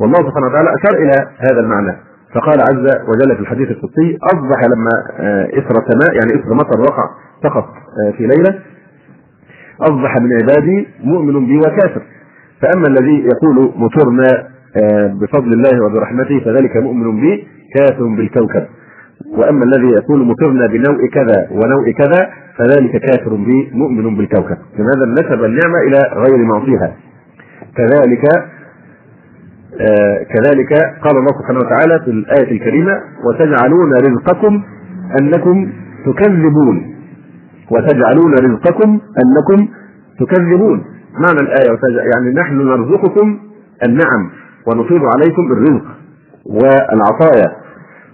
والله سبحانه وتعالى أشار إلى هذا المعنى فقال عز وجل في الحديث القدسي أصبح لما إثر سماء يعني إثر مطر وقع فقط في ليلة أصبح من عبادي مؤمن بي وكافر. فأما الذي يقول مطرنا بفضل الله وبرحمته فذلك مؤمن بي كافر بالكوكب. وأما الذي يقول مطرنا بنوع كذا ونوع كذا فذلك كافر بي مؤمن بالكوكب. لماذا؟ نسب النعمة إلى غير معطيها كذلك آه كذلك قال الله سبحانه وتعالى في الآية الكريمة وتجعلون رزقكم أنكم تكذبون. وتجعلون رزقكم أنكم تكذبون. معنى الآية يعني نحن نرزقكم النعم ونفيض عليكم الرزق والعطايا.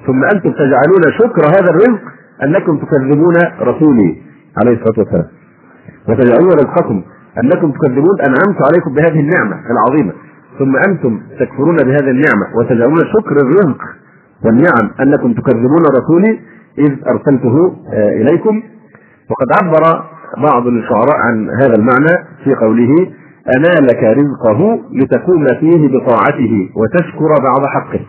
ثم أنتم تجعلون شكر هذا الرزق أنكم تكذبون رسولي عليه الصلاة والسلام. وتجعلون رزقكم أنكم تكذبون أنعمت عليكم بهذه النعمة العظيمة. ثم أنتم تكفرون بهذه النعمة وتجعلون شكر الرزق والنعم أنكم تكذبون رسولي إذ أرسلته إليكم. وقد عبر بعض الشعراء عن هذا المعنى في قوله أنالك رزقه لتقوم فيه بطاعته وتشكر بعض حقه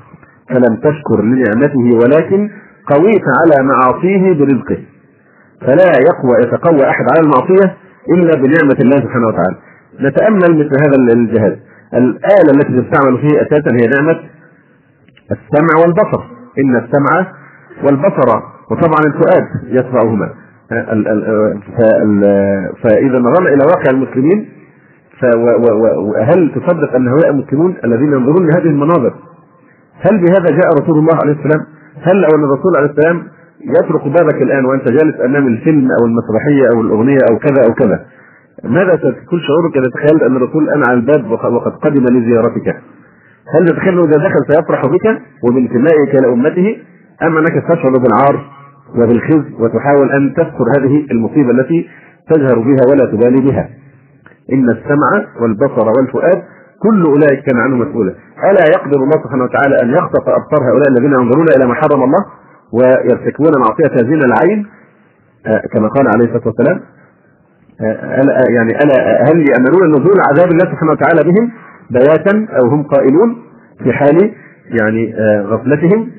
فلم تشكر لنعمته ولكن قويت على معاصيه برزقه. فلا يقوى يتقوى أحد على المعصية إلا بنعمة الله سبحانه وتعالى. نتأمل مثل هذا الجهاز الآلة التي تستعمل فيه أساسا هي نعمة السمع والبصر. إن السمع والبصر وطبعا الفؤاد يتبعهما. فإذا نظرنا إلى واقع المسلمين فهل تصدق أن هؤلاء المسلمون الذين ينظرون لهذه المناظر هل بهذا جاء رسول الله عليه السلام؟ هل لو أن الرسول عليه السلام يطرق بابك الآن وأنت جالس أمام الفيلم أو المسرحية أو الأغنية أو كذا أو كذا؟ ماذا تكون شعورك اذا تخيلت أن الرسول الان على الباب وقد قدم لزيارتك؟ هل تتخيل أنه إذا دخل سيفرح بك وبانتمائك لامته أم أنك تشعر بالعار وبالخزي وتحاول أن تذكر هذه المصيبة التي تجهر بها ولا تبالي بها؟ إن السمع والبصر والفؤاد كل أولئك كان عنه مسؤولا ألا يقدر الله سبحانه وتعالى أن يخطف أبصار هؤلاء الذين ينظرون إلى ما حرم الله ويرتكبون معصية زين العين آه كما قال عليه الصلاة والسلام ألا يعني الا هل يامنون نزول عذاب الله سبحانه وتعالى بهم بياتا أو هم قائلون في حال يعني آه غفلتهم؟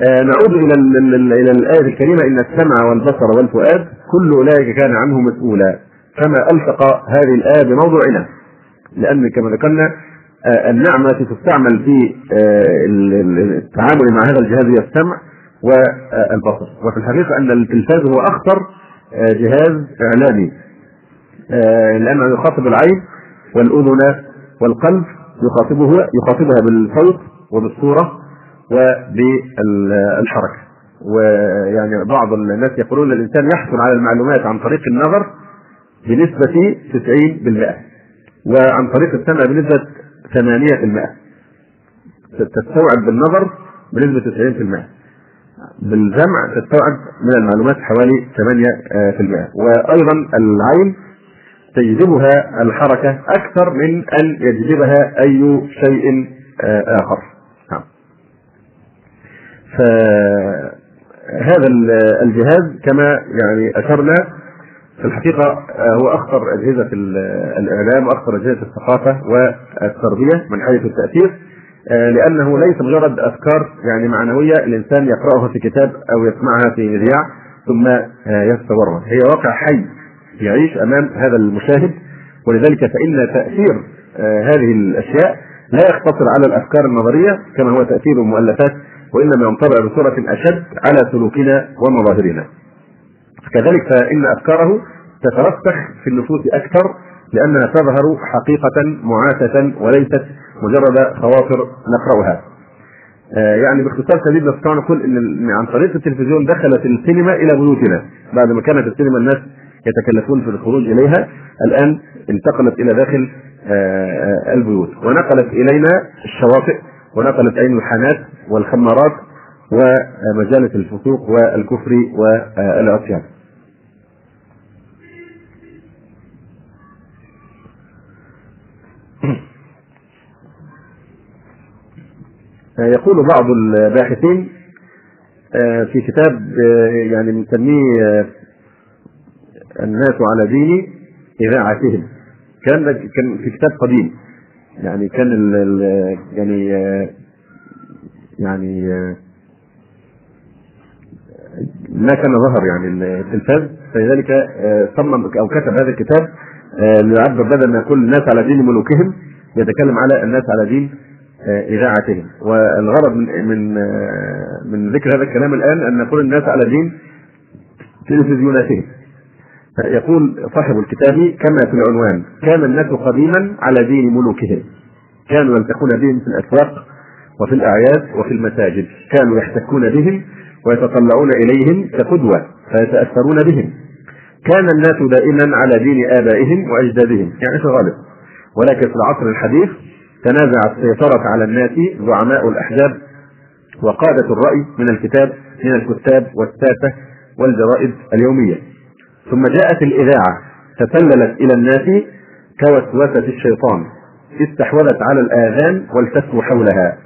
نعود إلى إلى الآية الكريمة إن السمع والبصر والفؤاد كل أولئك كان عنه مسؤولا. فما التقى هذه الآية بموضوعنا؟ لأن كما ذكرنا النعمة تستعمل في التعامل مع هذا الجهاز هي السمع والبصر. وفي الحقيقة أن التلفاز هو أخطر جهاز إعلامي. لأنه يخاطب العين والأذن والقلب يخاطبه يخاطبها بالصوت وبالصورة وبالحركة. ويعني بعض الناس يقولون الإنسان يحصل على المعلومات عن طريق النظر بنسبة 90% وعن طريق السمع بنسبة 8% تستوعب بالنظر بنسبة 90% بالجمع تستوعب من المعلومات حوالي 8% وأيضا العين تجذبها الحركة أكثر من أن يجذبها أي شيء آخر. فهذا الجهاز كما يعني أشرنا في الحقيقة هو أخطر أجهزة الإعلام وأخطر أجهزة الثقافة والتربية من حيث التأثير لأنه ليس مجرد أفكار يعني معنوية الإنسان يقرأها في كتاب أو يسمعها في مذياع ثم يتصورها. هي واقع حي. يعيش أمام هذا المشاهد ولذلك فإن تأثير هذه الأشياء لا يقتصر على الأفكار النظرية كما هو تأثير المؤلفات وإنما ينطبع بصورة أشد على سلوكنا ومظاهرنا. كذلك فإن أفكاره تترسخ في النفوس أكثر لأنها تظهر حقيقة معاشه وليست مجرد خواطر نقرأها. يعني باختصار شديد نستطيع نقول إن عن طريق التلفزيون دخلت السينما إلى بيوتنا بعد ما كانت السينما الناس يتكلفون في الخروج إليها الآن انتقلت إلى داخل البيوت ونقلت إلينا الشواطئ ونقلت الينا الحانات والخمارات ومجالس الفسوق والكفر والعصيان. يقول بعض الباحثين في كتاب يعني بنسميه الناس على دين إذاعتهم. كان كان في كتاب قديم. يعني كان ال ال يعني يعني ما كان ظهر يعني التلفاز فلذلك صمم أو كتب هذا الكتاب ليعبر بدل ما يقول الناس على دين ملوكهم يتكلم على الناس على دين إذاعتهم. والغرض من من من ذكر هذا الكلام الآن أن نقول الناس على دين تلفزيوناتهم. يقول صاحب الكتاب كما في العنوان كان الناس قديما على دين ملوكهم. كانوا يلتقون بهم في الأسواق وفي الأعياد وفي المساجد. كانوا يحتكون بهم ويتطلعون إليهم كقدوة فيتأثرون بهم. كان الناس دائما على دين آبائهم وأجدادهم يعني في الغالب. ولكن في العصر الحديث تنازعت السيطرة على الناس زعماء الأحزاب وقادة الرأي من الكتاب من الكتاب والساسة والجرائد اليومية. ثم جاءت الإذاعة تسللت إلى الناس كوسوسة الشيطان استحوذت على الآذان والتفوا حولها.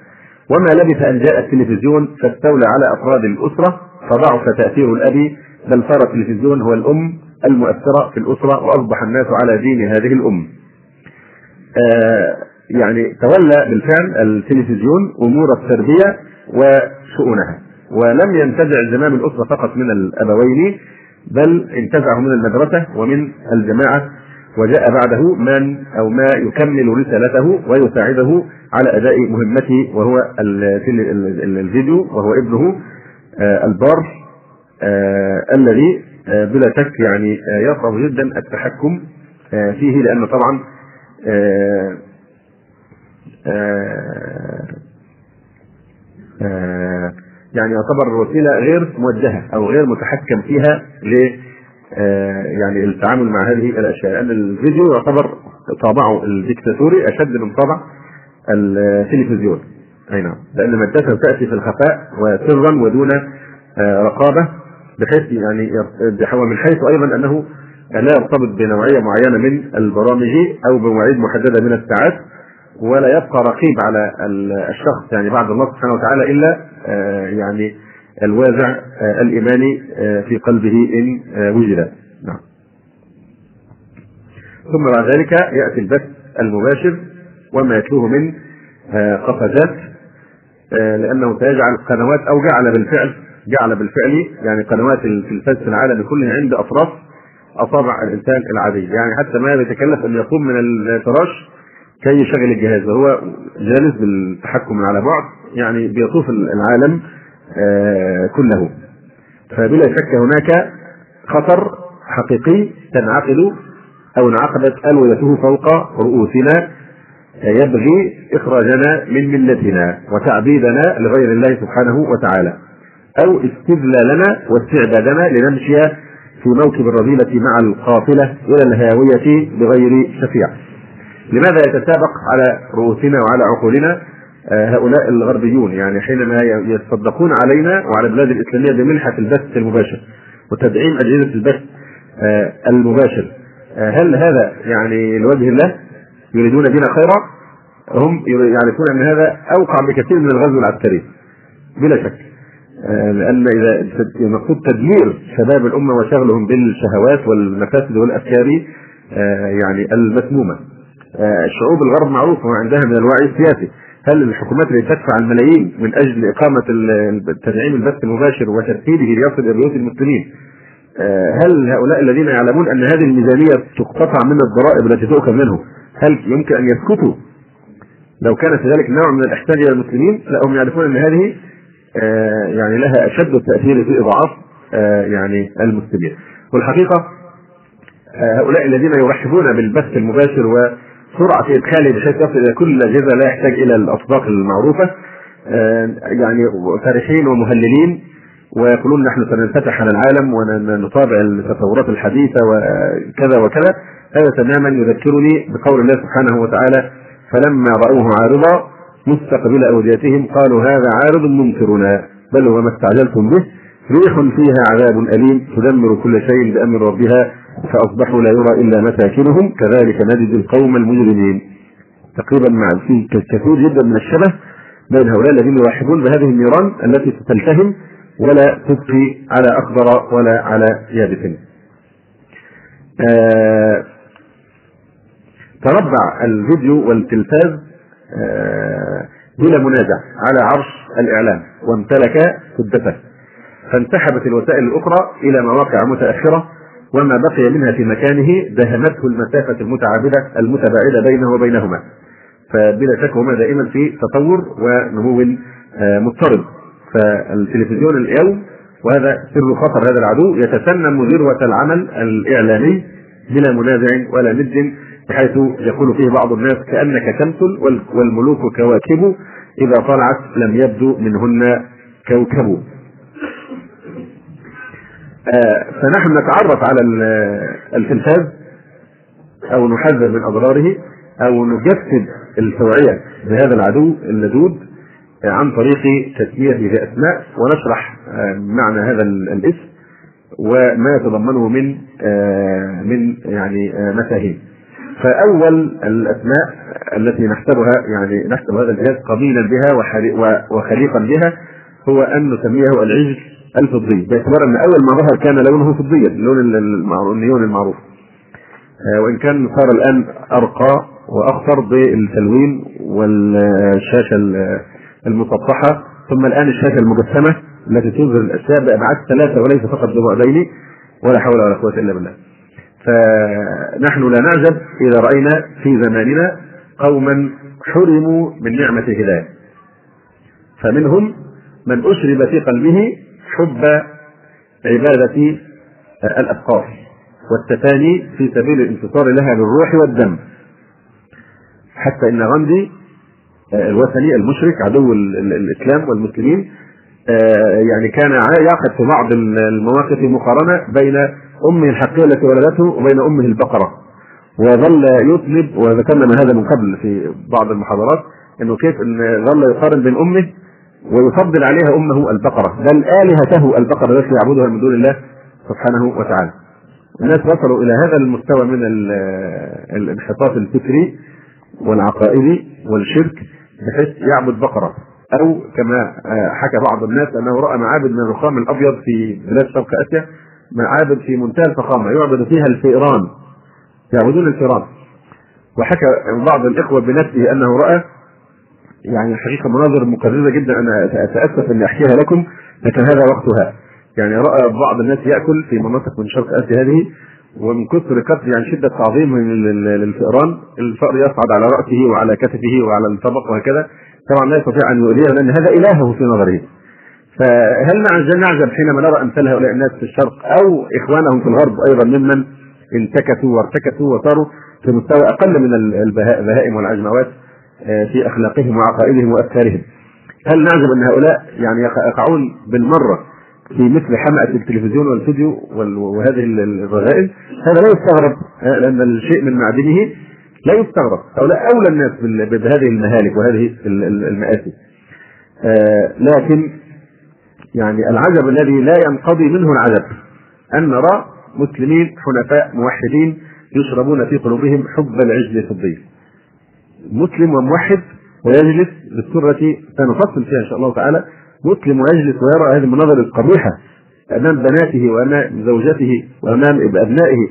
وما لبث أن جاء التلفزيون فاستولى على أفراد الأسرة فضعف تأثير الأب بل صار التلفزيون هو الأم المؤثرة في الأسرة وأصبح الناس على دين هذه الأم. آه يعني تولى بالفعل التلفزيون أمور التربية وشؤونها. ولم ينتزع زمام الأسرة فقط من الأبوين بل انتزعه من المدرسة ومن الجماعة وجاء بعده من أو ما يكمل رسالته ويساعده على أداء مهمته وهو الفيديو وهو ابنه البار الذي بلا شك يعني يصعب جدا التحكم فيه لأنه طبعا يعني يعتبر وسيله غير موجهة أو غير متحكم فيها ل يعني التعامل مع هذه الأشياء. لأن الفيديو يعتبر طابعه الديكتاتوري أشد من طابع التلفزيون. أي نعم. لأن مادته تأتي في الخفاء وسرا ودون رقابة بحيث يعني من حيث أيضا أنه لا يرتبط بنوعية معينة من البرامج أو بمواعيد محددة من الساعات ولا يبقى رقيب على الشخص يعني بعد الله سبحانه وتعالى إلا يعني الوازع الإيماني في قلبه إن وجد. نعم. ثم بعد ذلك يأتي البث المباشر وما يتلوه من قفزات لأنه سيجعل قنوات أو جعل بالفعل جعل بالفعل يعني قنوات التلفاز في العالم كله عند أطراف أصابع الإنسان العادي يعني حتى ما يتكلف أن يقوم من الفراش كي يشغل الجهاز وهو جالس بالتحكم على بعد. يعني بيطوف العالم آه كله فبلا شك هناك خطر حقيقي تنعقد أو انعقدت ألويته فوق رؤوسنا يبغي إخراجنا من ملتنا وتعبيدنا لغير الله سبحانه وتعالى أو استذلالنا واستعبادنا لنمشي في موكب الرذيلة مع القافلة إلى الهاوية بغير شفيع. لماذا يتسابق على رؤوسنا وعلى عقولنا هؤلاء الغربيون يعني حينما يتصدقون علينا وعلى البلاد الإسلامية بمنحه البث المباشر وتدعيم أجهزة البث المباشر. هل هذا يعني لوجه الله؟ يريدون بنا خيرا؟ هم يعرفون أن هذا أوقع بكثير من الغزو العسكري. بلا شك. آه، لأن إذا المقصود تدمير شباب الأمة وشغلهم بالشهوات والمفاسد والأفكار آه، يعني المسمومة. آه، شعوب الغرب معروفة عندها من الوعي السياسي. هل الحكومات اللي تدفع الملايين من أجل إقامة تدعيم البث المباشر وترتيبه ليصل إلى بيوت المسلمين هل هؤلاء الذين يعلمون أن هذه الميزانية تقتطع من الضرائب التي تؤخذ منه هل يمكن أن يسكتوا؟ لو كان في ذلك نوع من الإحسان إلى المسلمين لا هم يعرفون أن هذه آه، يعني لها أشد التأثير في إضعاف آه، يعني المسلمين. والحقيقة آه، هؤلاء الذين يرحبون بالبث المباشر وسرعه ادخاله بحيث يصل إلى كل الاجهزه لا يحتاج إلى الاصداق المعروفة يعني فرحين ومهللين ويقولون نحن سننفتح على العالم ونتابع التطورات الحديثة وكذا وكذا. هذا تماما يذكرني بقول الله سبحانه وتعالى فلما رأوه عارضا مستقبل أوديتهم قالوا هذا عارض ممطرنا بل هو ما استعجلتم به ريح فيها عذاب أليم تدمر كل شيء بأمر ربها فأصبحوا لا يرى إلا مساكنهم كذلك نجد القوم المجرمين تقريبا مع في كثير جدا من الشبه بين هؤلاء الذين يلاحظون بهذه النيران التي تلتهم ولا تبقي على أخضر ولا على يابس. آه تربع الفيديو والتلفاز آه، بلا منازع على عرش الإعلام وامتلك سدته فانسحبت الوسائل الأخرى إلى مواقع متأخرة وما بقي منها في مكانه دهمته المسافة المتعابدة المتباعدة بينه وبينهما. فبلا شك هما دائما في تطور ونمو مضطرب فالتلفزيون اليوم وهذا سر خطر هذا العدو يتسنم ذروه العمل الإعلامي بلا منازع ولا ند بحيث يقول فيه بعض الناس كأنك تمثل والملوك كواكب إذا طلعت لم يبدو منهن كوكب. فنحن نتعرف على التلفاز أو نحذر من أضراره أو نجسد التوعية بهذا العدو اللدود عن طريق تسميته بأسماء ونشرح آه معنى هذا الاسم وما يتضمنه من آه من يعني مفاهيم. فأول الأسماء التي نحسبها يعني نحسب هذا الجهاز قبيلا بها وخليقا بها هو أن نسميه العجل. الفضي باعتبار إن أول ما ظهر كان لونه فضيا اللون النيون المعروف آه، وإن كان صار الآن أرقى وأخطر بالتلوين والشاشة المسطحه ثم الآن الشاشة المجسمة التي تظهر الاشياء بابعاد ثلاثة وليس فقط ببعدين ولا حول ولا قوة إلا بالله. فنحن لا نعجب إذا رأينا في زماننا قوما حرموا من نعمة الهداية فمنهم من أشرب في قلبه حب عبادة الأفكار والتفاني في سبيل الانتصار لها بالروح والدم. حتى إن غاندي الوثني المشرك عدو الإسلام والمسلمين يعني كان يعقد في بعض المواقف مقارنة بين أمه الحقيقيه التي ولدته وبين أمه البقرة. وظل يطلب وذكرنا هذا من قبل في بعض المحاضرات إنه كيف إن ظل يقارن بين أمه ويفضل عليها أمه البقرة. بل الهته البقرة التي يعبدها من دون الله سبحانه وتعالى. الناس وصلوا إلى هذا المستوى من الانحطاط الفكري والعقائدي والشرك بحيث يعبد بقرة. أو كما حكى بعض الناس أنه رأى معابد من الرخام الأبيض في بلاد شرق آسيا معابد في منتهى الفخامة يعبد فيها الفئران يعبدون الفئران. وحكى بعض الإخوة بنفسه أنه رأى يعني الحقيقة مناظر مقرره جدا أنا أتأسف إني أحكيها لكم لكن هذا وقتها. يعني رأى بعض الناس يأكل في مناطق من شرق آسيا هذه ومن كثر كثر يعني شدة تعظيمه للفئران الفأر يصعد على رأسه وعلى كتفه وعلى الطبق وهكذا. طبعا لا يستطيع أن يؤذيه لأن هذا إلهه في نظره. فهل نعجب حينما نرى أمثال هؤلاء الناس في الشرق أو إخوانهم في الغرب أيضا ممن انتكسوا وارتكسوا وصاروا في مستوى أقل من البهائم والعجموات؟ في أخلاقهم وعقائدهم وأفكارهم. هل نعجب أن هؤلاء يعني يقعون بالمرة في مثل حمأة التلفزيون والفيديو وهذه الرذائل هذا لا يستغرب آه، لأن الشيء من معدنه لا يستغرب. هؤلاء أولى الناس بهذه المهالك وهذه المآسي. آه، لكن يعني العجب الذي لا ينقضي منه العجب أن نرى مسلمين حنفاء موحدين يشربون في قلوبهم حب العجل الفضي. مسلم وموحد ويجلس بالسرة سنفصل فيها إن شاء الله تعالى. مسلم ويجلس ويرى هذه المناظر القبيحة أمام بناته وأمام زوجته وأمام أبنائه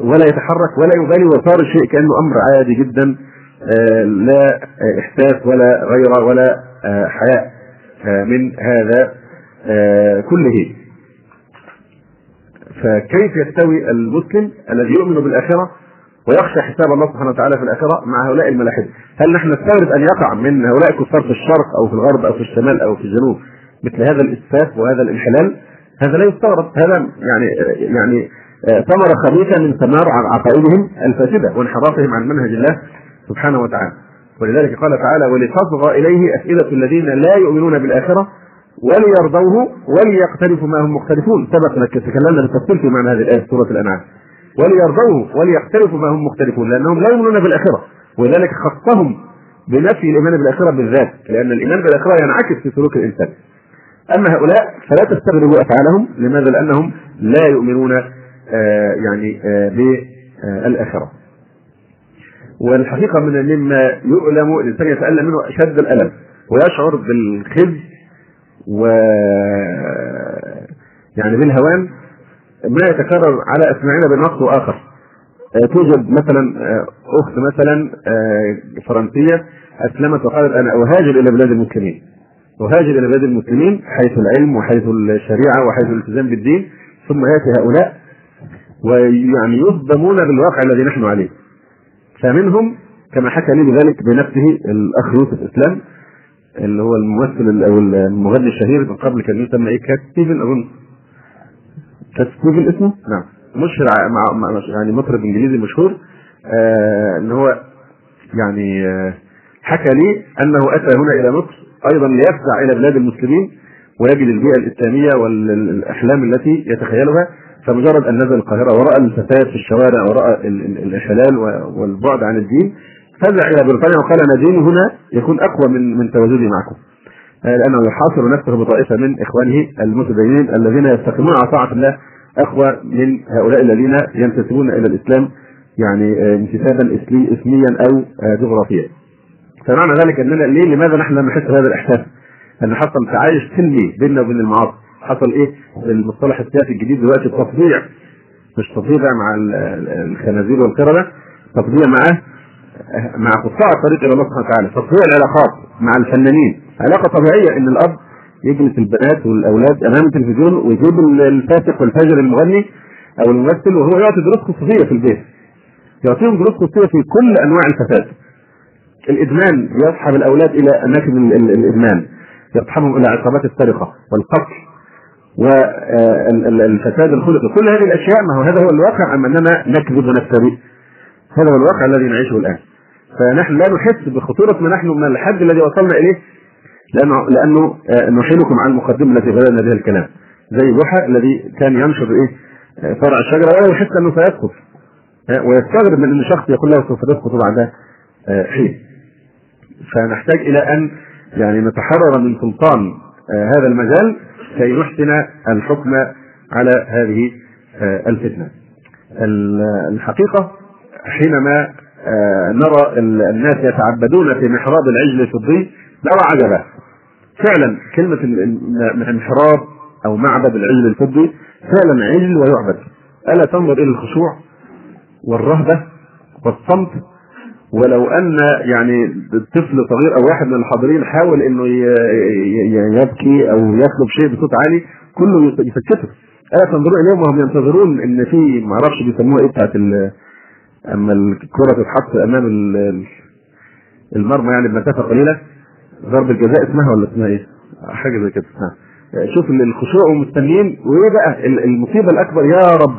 ولا يتحرك ولا يبالي وصار الشيء كأنه أمر عادي جدا آه، لا إحساس ولا غيرة ولا آه، حياء آه، من هذا كله. فكيف يستوي المسلم الذي يؤمن بالآخرة؟ ويخشى حساب الله سبحانه وتعالى في الآخرة مع هؤلاء الملاحدة. هل نحن نستغرب أن يقع من هؤلاء الكفار في الشرق أو في الغرب أو في الشمال أو في الجنوب مثل هذا الإسفاف وهذا الانحلال؟ هذا لا يستغرب. هذا يعني يعني ثمره خبيثه من ثمار عقائدهم الفاسدة وانحرافهم عن منهج الله سبحانه وتعالى. ولذلك قال تعالى ولتصغى إليه افئده الذين لا يؤمنون بالآخرة وليرضوه وليقترفوا ما هم مختلفون. سبق تكلمنا بالتفصيل في معنى هذه الآية سورة الأنعام. وليرضوه وليقترفوا ما هم مختلفون لأنهم لا يؤمنون بالآخرة. ولذلك خصهم بنفي الإيمان بالآخرة بالذات لأن الإيمان بالآخرة ينعكس في سلوك الإنسان. أما هؤلاء فلا تستغربوا أفعالهم لماذا؟ لأنهم لا يؤمنون آه يعني آه بالآخرة. والحقيقة من مما يؤلم الإنسان يتألم منه أشد الألم ويشعر بالخزي و يعني بالهوان ما يتكرر على اسماعنا بنص اخر آه، توجد مثلا آه، أخت مثلا آه، فرنسية أسلمت وقالت أنا أهاجر إلى بلاد المسلمين. أهاجر إلى بلاد المسلمين حيث العلم وحيث الشريعة وحيث الالتزام بالدين ثم يأتي هؤلاء ويعني يصدمون بالواقع الذي نحن عليه. فمنهم كما حكى لي بذلك بنفسه الأخ يوسف إسلام اللي هو الممثل أو المغني الشهير من قبل كان يسمى إيه؟ كات ستيفن أظن. ستيفن اسمه؟ نعم. مشهر مع, يعني مطرب انجليزي مشهور. آه إن هو يعني آه حكى لي أنه أتى هنا إلى مصر أيضا ليفزع إلى بلاد المسلمين ويجد البيئة الإسلامية والأحلام التي يتخيلها فمجرد أن نزل القاهرة ورأى الفساد في الشوارع ورأى الانحلال والبعد عن الدين فزع إلى بريطانيا وقال أنا ديني هنا يكون أقوى من من تواجدي معكم. آه، لأنه يحاصر نفسه بطائفة من إخوانه المتدينين الذين يستقيمون على طاعة الله اقوى من هؤلاء الذين ينتسبون إلى الإسلام يعني آه، انتسابا اسميا أو آه، جغرافيا. فمعنى ذلك أننا ليه لماذا نحن لم نحس بهذا الإحساس؟ ان حصل تعايش سلمي بيننا وبين المعاصي، حصل إيه؟ المصطلح السياسي الجديد دلوقتي تطبيع مش تطبيع مع الخنازير والقردة تطبيع معاه مع قطاع الطريق إلى الله سبحانه وتعالى تطبيع العلاقات مع الفنانين علاقة طبيعية إن الأب يجلس البنات والأولاد أمام التلفزيون ويجيب الفاسق والفاجر المغني أو الممثل وهو يعطي دروس خصوصية في البيت. يعطيهم دروس خصوصية في كل أنواع الفساد. الإدمان يصحب الأولاد إلى أماكن الإدمان. يصحبهم إلى عصابات السرقة والقتل والفساد الخلقي. كل هذه الأشياء ما هو هذا هو الواقع أم أننا نكذب ونفتري؟ هذا هو الواقع الذي نعيشه الآن. فنحن لا نحس بخطورة ما نحن من الحد الذي وصلنا إليه لأنه لأنه آه، نحيلكم على المقدمه التي بدانا بها الكلام. زي بوحى الذي كان ينشر إيه؟ آه، فرع الشجرة ولا يحس أنه سيسقط آه، ويستغرب من إن شخص يقول له سوف تسقط بعد حين. فنحتاج إلى أن يعني نتحرر من سلطان هذا المجال كي نحسن الحكم على هذه الفتنة. الحقيقة حينما نرى الناس يتعبدون في محراب العجل الفضي نرى عجبا. فعلا كلمة محراب أو معبد العجل الفضي فعلا عجل ويعبد. ألا تنظر إلى الخشوع والرهبة والصمت؟ ولو أن يعني طفل صغير أو واحد من الحاضرين حاول إنه يبكي أو يطلب شيء بصوت عالي كله يسكته ألا تنظروا إليهم وهم ينتظرون إن في ما أعرفش بيسموها إيه بتاعت أما الكرة تتحط أمام المرمى يعني بمسافة قليلة. ضرب الجزاء اسمها ولا اسمها إيه؟ حاجة زي كده شوف الخشوع ومستنيين وايه بقى؟ المصيبة الأكبر يا رب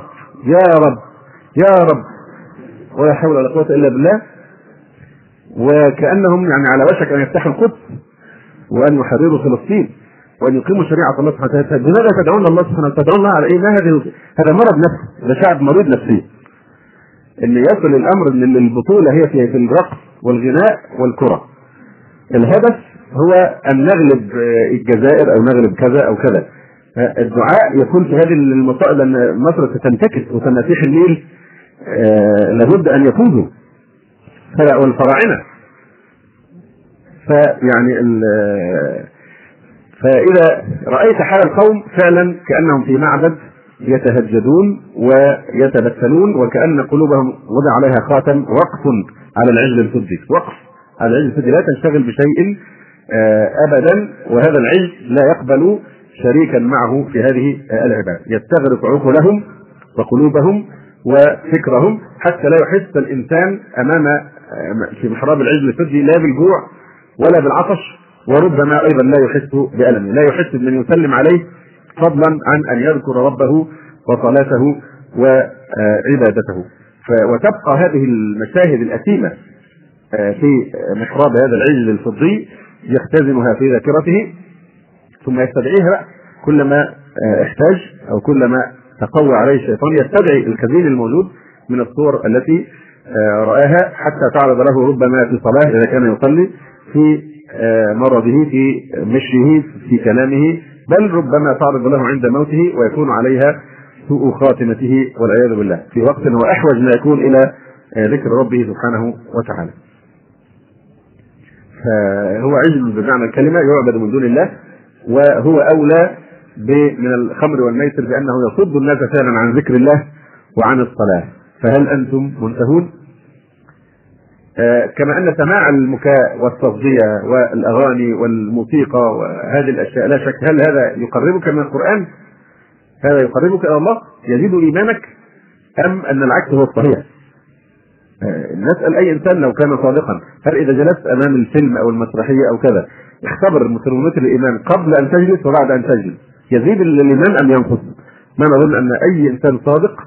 يا رب يا رب. ولا حول ولا قوة إلا بالله. وكأنهم يعني على وشك أن يفتحوا القدس وأن يحرروا فلسطين وأن يقيموا شريعة الله سبحانه وتعالى. لماذا تدعون الله سبحانه وتعالى؟ تدعون الله على إيه؟ ما هذه هذا مرض نفسي ده شعب مريض نفسيا إن يصل الأمر إن البطولة هي في الرقص والغناء والكرة. الهدف هو أن نغلب الجزائر أو نغلب كذا أو كذا. الدعاء يكون في هذه المصائب لأن مصر ستنتكس وتناتيح النيل آه، لابد أن يفوزوا والفراعنة. فيعني فإذا رأيت حال القوم فعلا كأنهم في معبد يتهجدون ويتبتلون وكأن قلوبهم وضع عليها خاتم وقف على العجل الفدي وقف على العجل الفدي لا تنشغل بشيء آه، أبدا وهذا العجل لا يقبل شريكا معه في هذه العبادة. يستغرق عقولهم وقلوبهم وفكرهم حتى لا يحس الإنسان أمام آه، في محراب العجل الفدي لا بالجوع ولا بالعطش وربما أيضا لا يحس بألم. لا يحس بمن يسلم عليه فضلا عن أن يذكر ربه وصلاته وعبادته. وتبقى هذه المشاهد الأثيمة آه، في محراب هذا العجل الفضي يختزنها في ذاكرته ثم يستدعيها كلما آه، احتاج أو كلما تقوى عليه الشيطان يستدعي الكثير الموجود من الصور التي آه، رآها حتى تعرض له ربما في صلاة إذا كان يصلي في آه، مرضه في مشيه في كلامه بل ربما تعرض له عند موته ويكون عليها سوء خاتمته والعياذ بالله في وقت هو أحوج ما يكون إلى آه، ذكر ربه سبحانه وتعالى. فهو عجل بمعنى الكلمة يعبد من دون الله وهو أولى من الخمر والميسر بأنه يصد الناس فعلا عن ذكر الله وعن الصلاة فهل أنتم منتهون؟ آه، كما أن سماع المكاء والتصديه والأغاني والموسيقى وهذه الأشياء لا شك هل هذا يقربك من القرآن؟ هذا يقربك إلى الله؟ يزيد إيمانك؟ أم أن العكس هو الصحيح؟ نسأل أي إنسان لو كان صادقا هل إذا جلست أمام الفيلم أو المسرحية أو كذا اختبر ترمومتر الإيمان قبل أن تجلس وبعد أن تجلس. يزيد الايمان أم ينقص؟ ما نظن أن أي إنسان صادق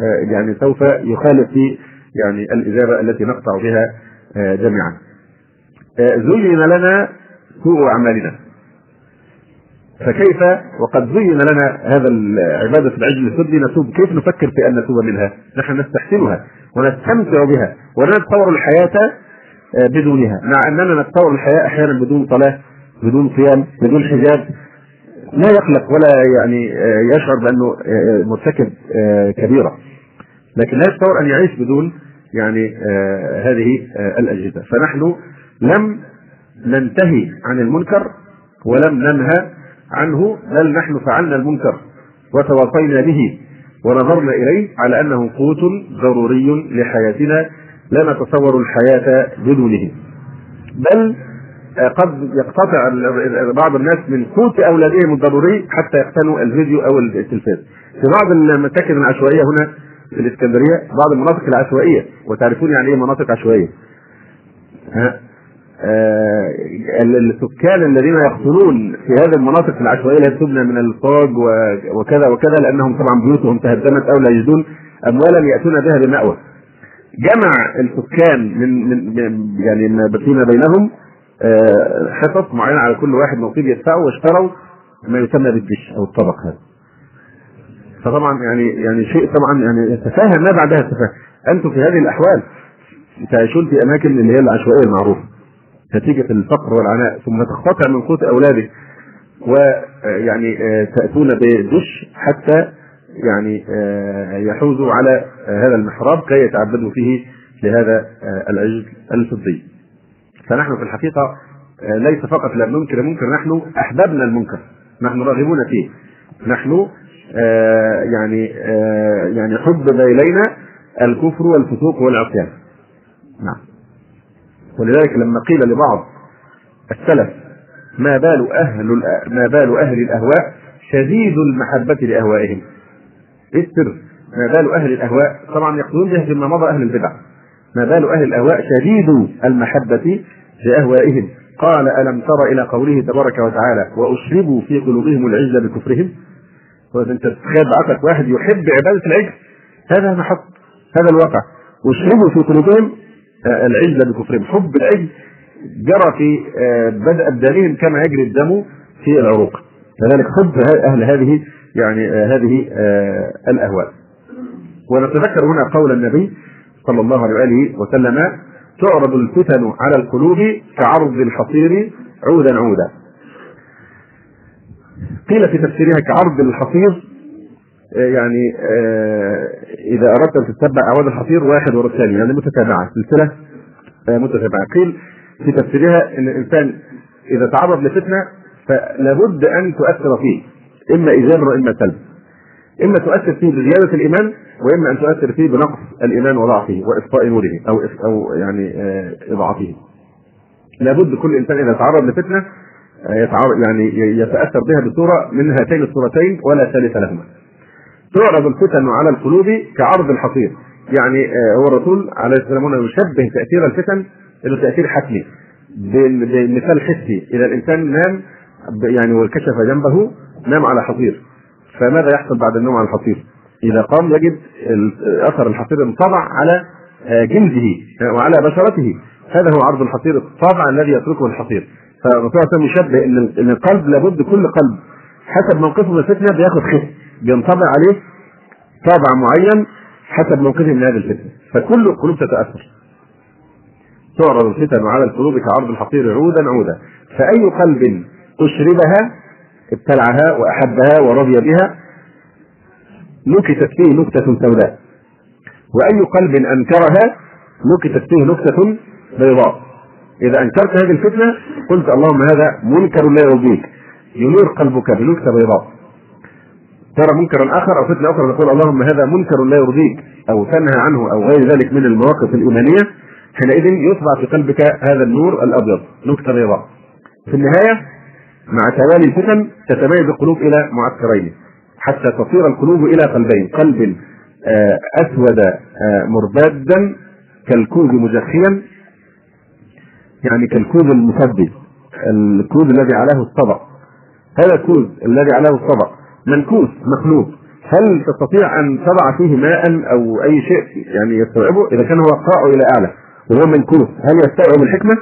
آه، يعني سوف يخالف في يعني الإجابة التي نقطع بها آه، جميعا. آه، زين لنا سوء أعمالنا. فكيف؟ وقد زين لنا هذا عبادة العجل السدي نتوب. كيف نفكر في أن نتوب منها؟ نحن نستحسنها. ونستمتع بها ولا نتصور الحياة آه، بدونها. مع أننا نتصور الحياة أحيانا بدون صلاة بدون صيام بدون حجاب. لا يقلق ولا يعني يشعر بأنه مرتكب كبيرة. لكن لا يتصور أن يعيش بدون يعني آه هذه آه الأجهزة. فنحن لم ننتهي عن المنكر ولم ننهى عنه بل نحن فعلنا المنكر وتواصينا به. ونظرنا إليه على أنه قوت ضروري لحياتنا لا نتصور الحياة بدونه. بل آه، قد يقتطع بعض الناس من قوت أولادهم الضروري حتى يقتنوا الفيديو أو التلفاز. في بعض المساكن العشوائية هنا في الإسكندرية بعض المناطق العشوائية وتعرفون يعني إيه مناطق عشوائية؟ ها؟ السكان الذين يقتلون في هذه المناطق العشوائية التي تبنى من الفاج وكذا وكذا لأنهم طبعا بيوتهم تهدمت أو لا يجدون اموالا يأتون بها بمأوى. جمع السكان من, من يعني فيما بينهم آه حصص معينة على كل واحد نصيب يدفعه واشتروا ما يسمى بالدش أو الطبق هذا. فطبعا يعني يعني شيء طبعا يعني يتفاهم ما بعدها التفاهم أنتم في هذه الأحوال تعيشون في أماكن اللي هي العشوائية المعروفة نتيجة الفقر والعناء ثم تقتطع من قوت اولادك ويعني آه، تأتون بدش حتى يعني آه، يحوزوا على هذا المحراب كي يتعبدوا فيه لهذا آه، العجل الفضي. فنحن في الحقيقة ليس فقط لا ننكر المنكر نحن احببنا المنكر نحن راغبون فيه. نحن آه، يعني آه، يعني حبب الينا الكفر والفسوق والعصيان. نعم. ولذلك لما قيل لبعض السلف ما بال أهل ما بال أهل الأهواء شديد المحبة لأهوائهم. إيه السر؟ ما بال أهل الأهواء طبعا يقصدون به فيما مضى أهل البدع. ما بال أهل الأهواء شديد المحبة لأهوائهم. قال ألم تر إلى قوله تبارك وتعالى وأشربوا في قلوبهم العجل بكفرهم؟ أنت تتخيل بعقلك واحد يحب عبادة العجل هذا محط هذا الواقع. واشربوا في قلوبهم آه، العجل بكفرهم. حب العجل جرى في آه، بدء ابدانهم كما يجري الدم في العروق. كذلك حب أهل هذه يعني آه، هذه الاهواء ونتذكر هنا قول النبي صلى الله عليه وآله وسلم تعرض الفتن على القلوب كعرض الحصير عودا عودا. قيل في تفسيرها كعرض الحصير آه، يعني آه، إذا أردت أن تتبع اعواد الحصير واحد ورا الثاني يعني متتابعة سلسلة آه، متتابعة قيل في تفسيرها إن الإنسان إذا تعرض لفتنة فلابد أن تؤثر فيه إما ايجابا واما سلبا إما تؤثر فيه بزيادة الإيمان وإما أن تؤثر فيه بنقص الإيمان وضعفه واطفاء نوره أو أو يعني آه، إضعافه. لابد كل إنسان إذا تعرض لفتنة آه، يتعرض يعني يتأثر بها بصورة من هاتين الصورتين ولا ثالث لهما. تعرض الفتن على القلوب كعرض الحصير يعني آه، هو الرسول عليه الصلاة والسلام يشبه تأثير الفتن انه تأثير حتمي. بمثال حسي إذا الإنسان نام يعني وكشف جنبه نام على حصير. فماذا يحصل بعد النوم على الحصير؟ إذا قام يجد أثر الحصير انطبع على آه، جلده وعلى بشرته. هذا هو عرض الحصير الطابع الذي يتركه الحصير. فالرسول صلى الله عليه وسلم يشبه إن القلب لابد كل قلب حسب موقفه من الفتنة بياخد خس بينطبع عليه طابع معين حسب موقفه من هذه الفتنة. فكل القلوب تتأثر. تعرض الفتن على القلوب كعرض الحصير عودا عودا. فأي قلب أشربها ابتلعها وأحبها ورضي بها نكتت فيه نكتة سوداء. وأي قلب أنكرها نكتت فيه نكتة بيضاء. إذا أنكرت هذه الفتنة قلت اللهم هذا منكر لا يرضيك. ينير قلبك بنكتة بيضاء. ترى منكرا آخر أو فتنة أخرى تقول اللهم هذا منكر لا يرضيك أو تنهى عنه أو غير ذلك من المواقف الإيمانية. حينئذ يطبع في قلبك هذا النور الأبيض نكته بيضاء. في النهاية مع توالي الفتن تتميز القلوب إلى معسكرين حتى تصير القلوب إلى قلبين قلب آه، أسود آه، مربادا كالكوز مجخيا يعني كالكوز المفدي الكوز الذي عليه الصبع هذا الكوز الذي عليه الصبع منكوس مقلوب هل تستطيع أن تضع فيه ماء أو أي شيء يعني يستوعبه إذا كان هو قاع إلى أعلى وهو منكوس هل يستوعب الحكمة؟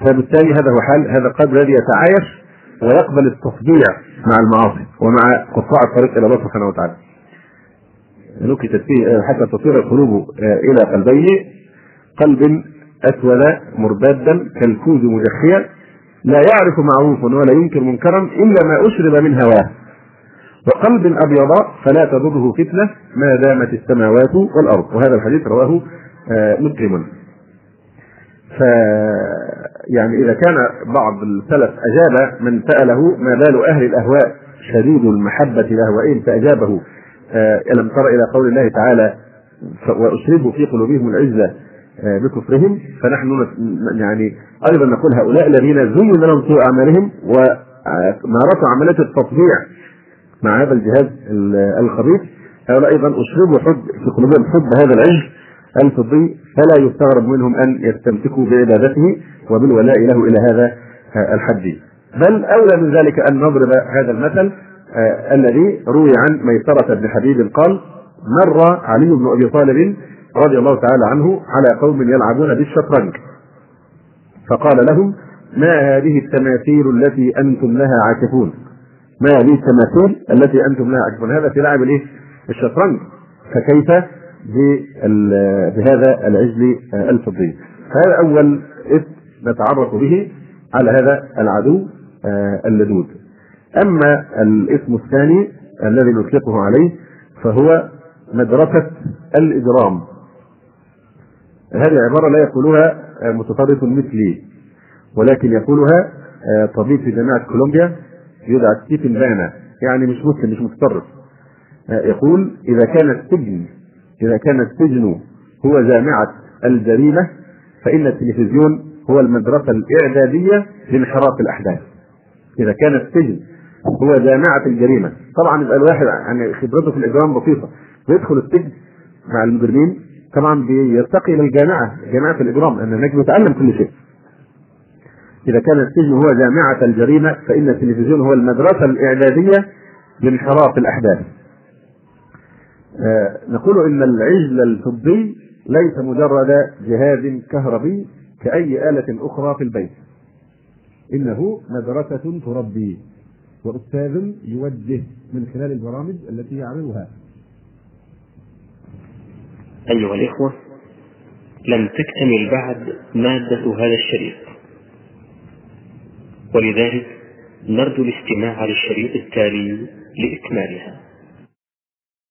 فبالتالي هذا هو حال هذا القلب الذي يتعايش ويقبل التصديع مع المعاصي ومع قطاع الطريق إلى الله سبحانه وتعالى. نكتت فيه حتى تصير القلوب إلى قلبيه قلب أسود مربادا كالكوز مجخيا لا يعرف معروفا ولا ينكر منكرا إلا ما أشرب من هواه وقلب أبيض فلا تضره فتنة ما دامت السماوات والأرض. وهذا الحديث رواه آه، مسلم. ف يعني إذا كان بعض السلف أجاب من سأله ما بال أهل الأهواء شديد المحبة لاهوائهم فأجابه آه، ألم تر إلى قول الله تعالى وأشربوا في قلوبهم العزة آه، بكفرهم فنحن يعني أيضا نقول هؤلاء الذين زين لهم سوء أعمالهم ومارسوا عملية التطبيع مع هذا الجهاز الخبيث. هؤلاء أيضا اشربوا حب في قلوبهم حب هذا العجل الفضي فلا يستغرب منهم أن يستمسكوا بعبادته وبالولاء له إلى هذا الحد. بل أولى من ذلك أن نضرب هذا المثل آه الذي روي عن ميسرة بن حبيب قال مر علي بن أبي طالب رضي الله تعالى عنه على قوم يلعبون بالشطرنج. فقال لهم ما هذه التماثيل التي أنتم لها عاكفون؟ ما هذه التماثيل التي أنتم لها عاكفون هذا في لعب الإيه؟ الشطرنج. فكيف؟ بهذا العجل الفضي. هذا أول اسم نتعرف به على هذا العدو اللدود. أما الاسم الثاني الذي نطلقه عليه فهو مدرسة الإجرام. هذه عبارة لا يقولها متطرف مثلي ولكن يقولها طبيب في جامعة كولومبيا يدعى ستيفن بانا يعني مش مسلم مش متطرف يقول إذا كان السجن إذا كان السجن هو جامعة الجريمة فإن التلفزيون هو المدرسة الإعدادية لانحراف الأحداث. إذا كان السجن هو جامعة الجريمة. طبعا يبقى الواحد يعني خبرته في الإجرام بسيطة. بيدخل السجن مع المجرمين طبعا بيرتقي إلى الجامعة جامعة الإجرام لأن هناك بيتعلم كل شيء. إذا كان السجن هو جامعة الجريمة فإن التلفزيون هو المدرسة الإعدادية لانحراف الأحداث. آه نقول إن العجل الفضي ليس مجرد جهاز كهربي كأي آلة أخرى في البيت. إنه مدرسة تربي وأستاذ يوجه من خلال البرامج التي يعملها. أيها الإخوة لم تكتمل بعد مادة هذا الشريط. ولذلك نرجو الاستماع للشريط التالي لإكمالها.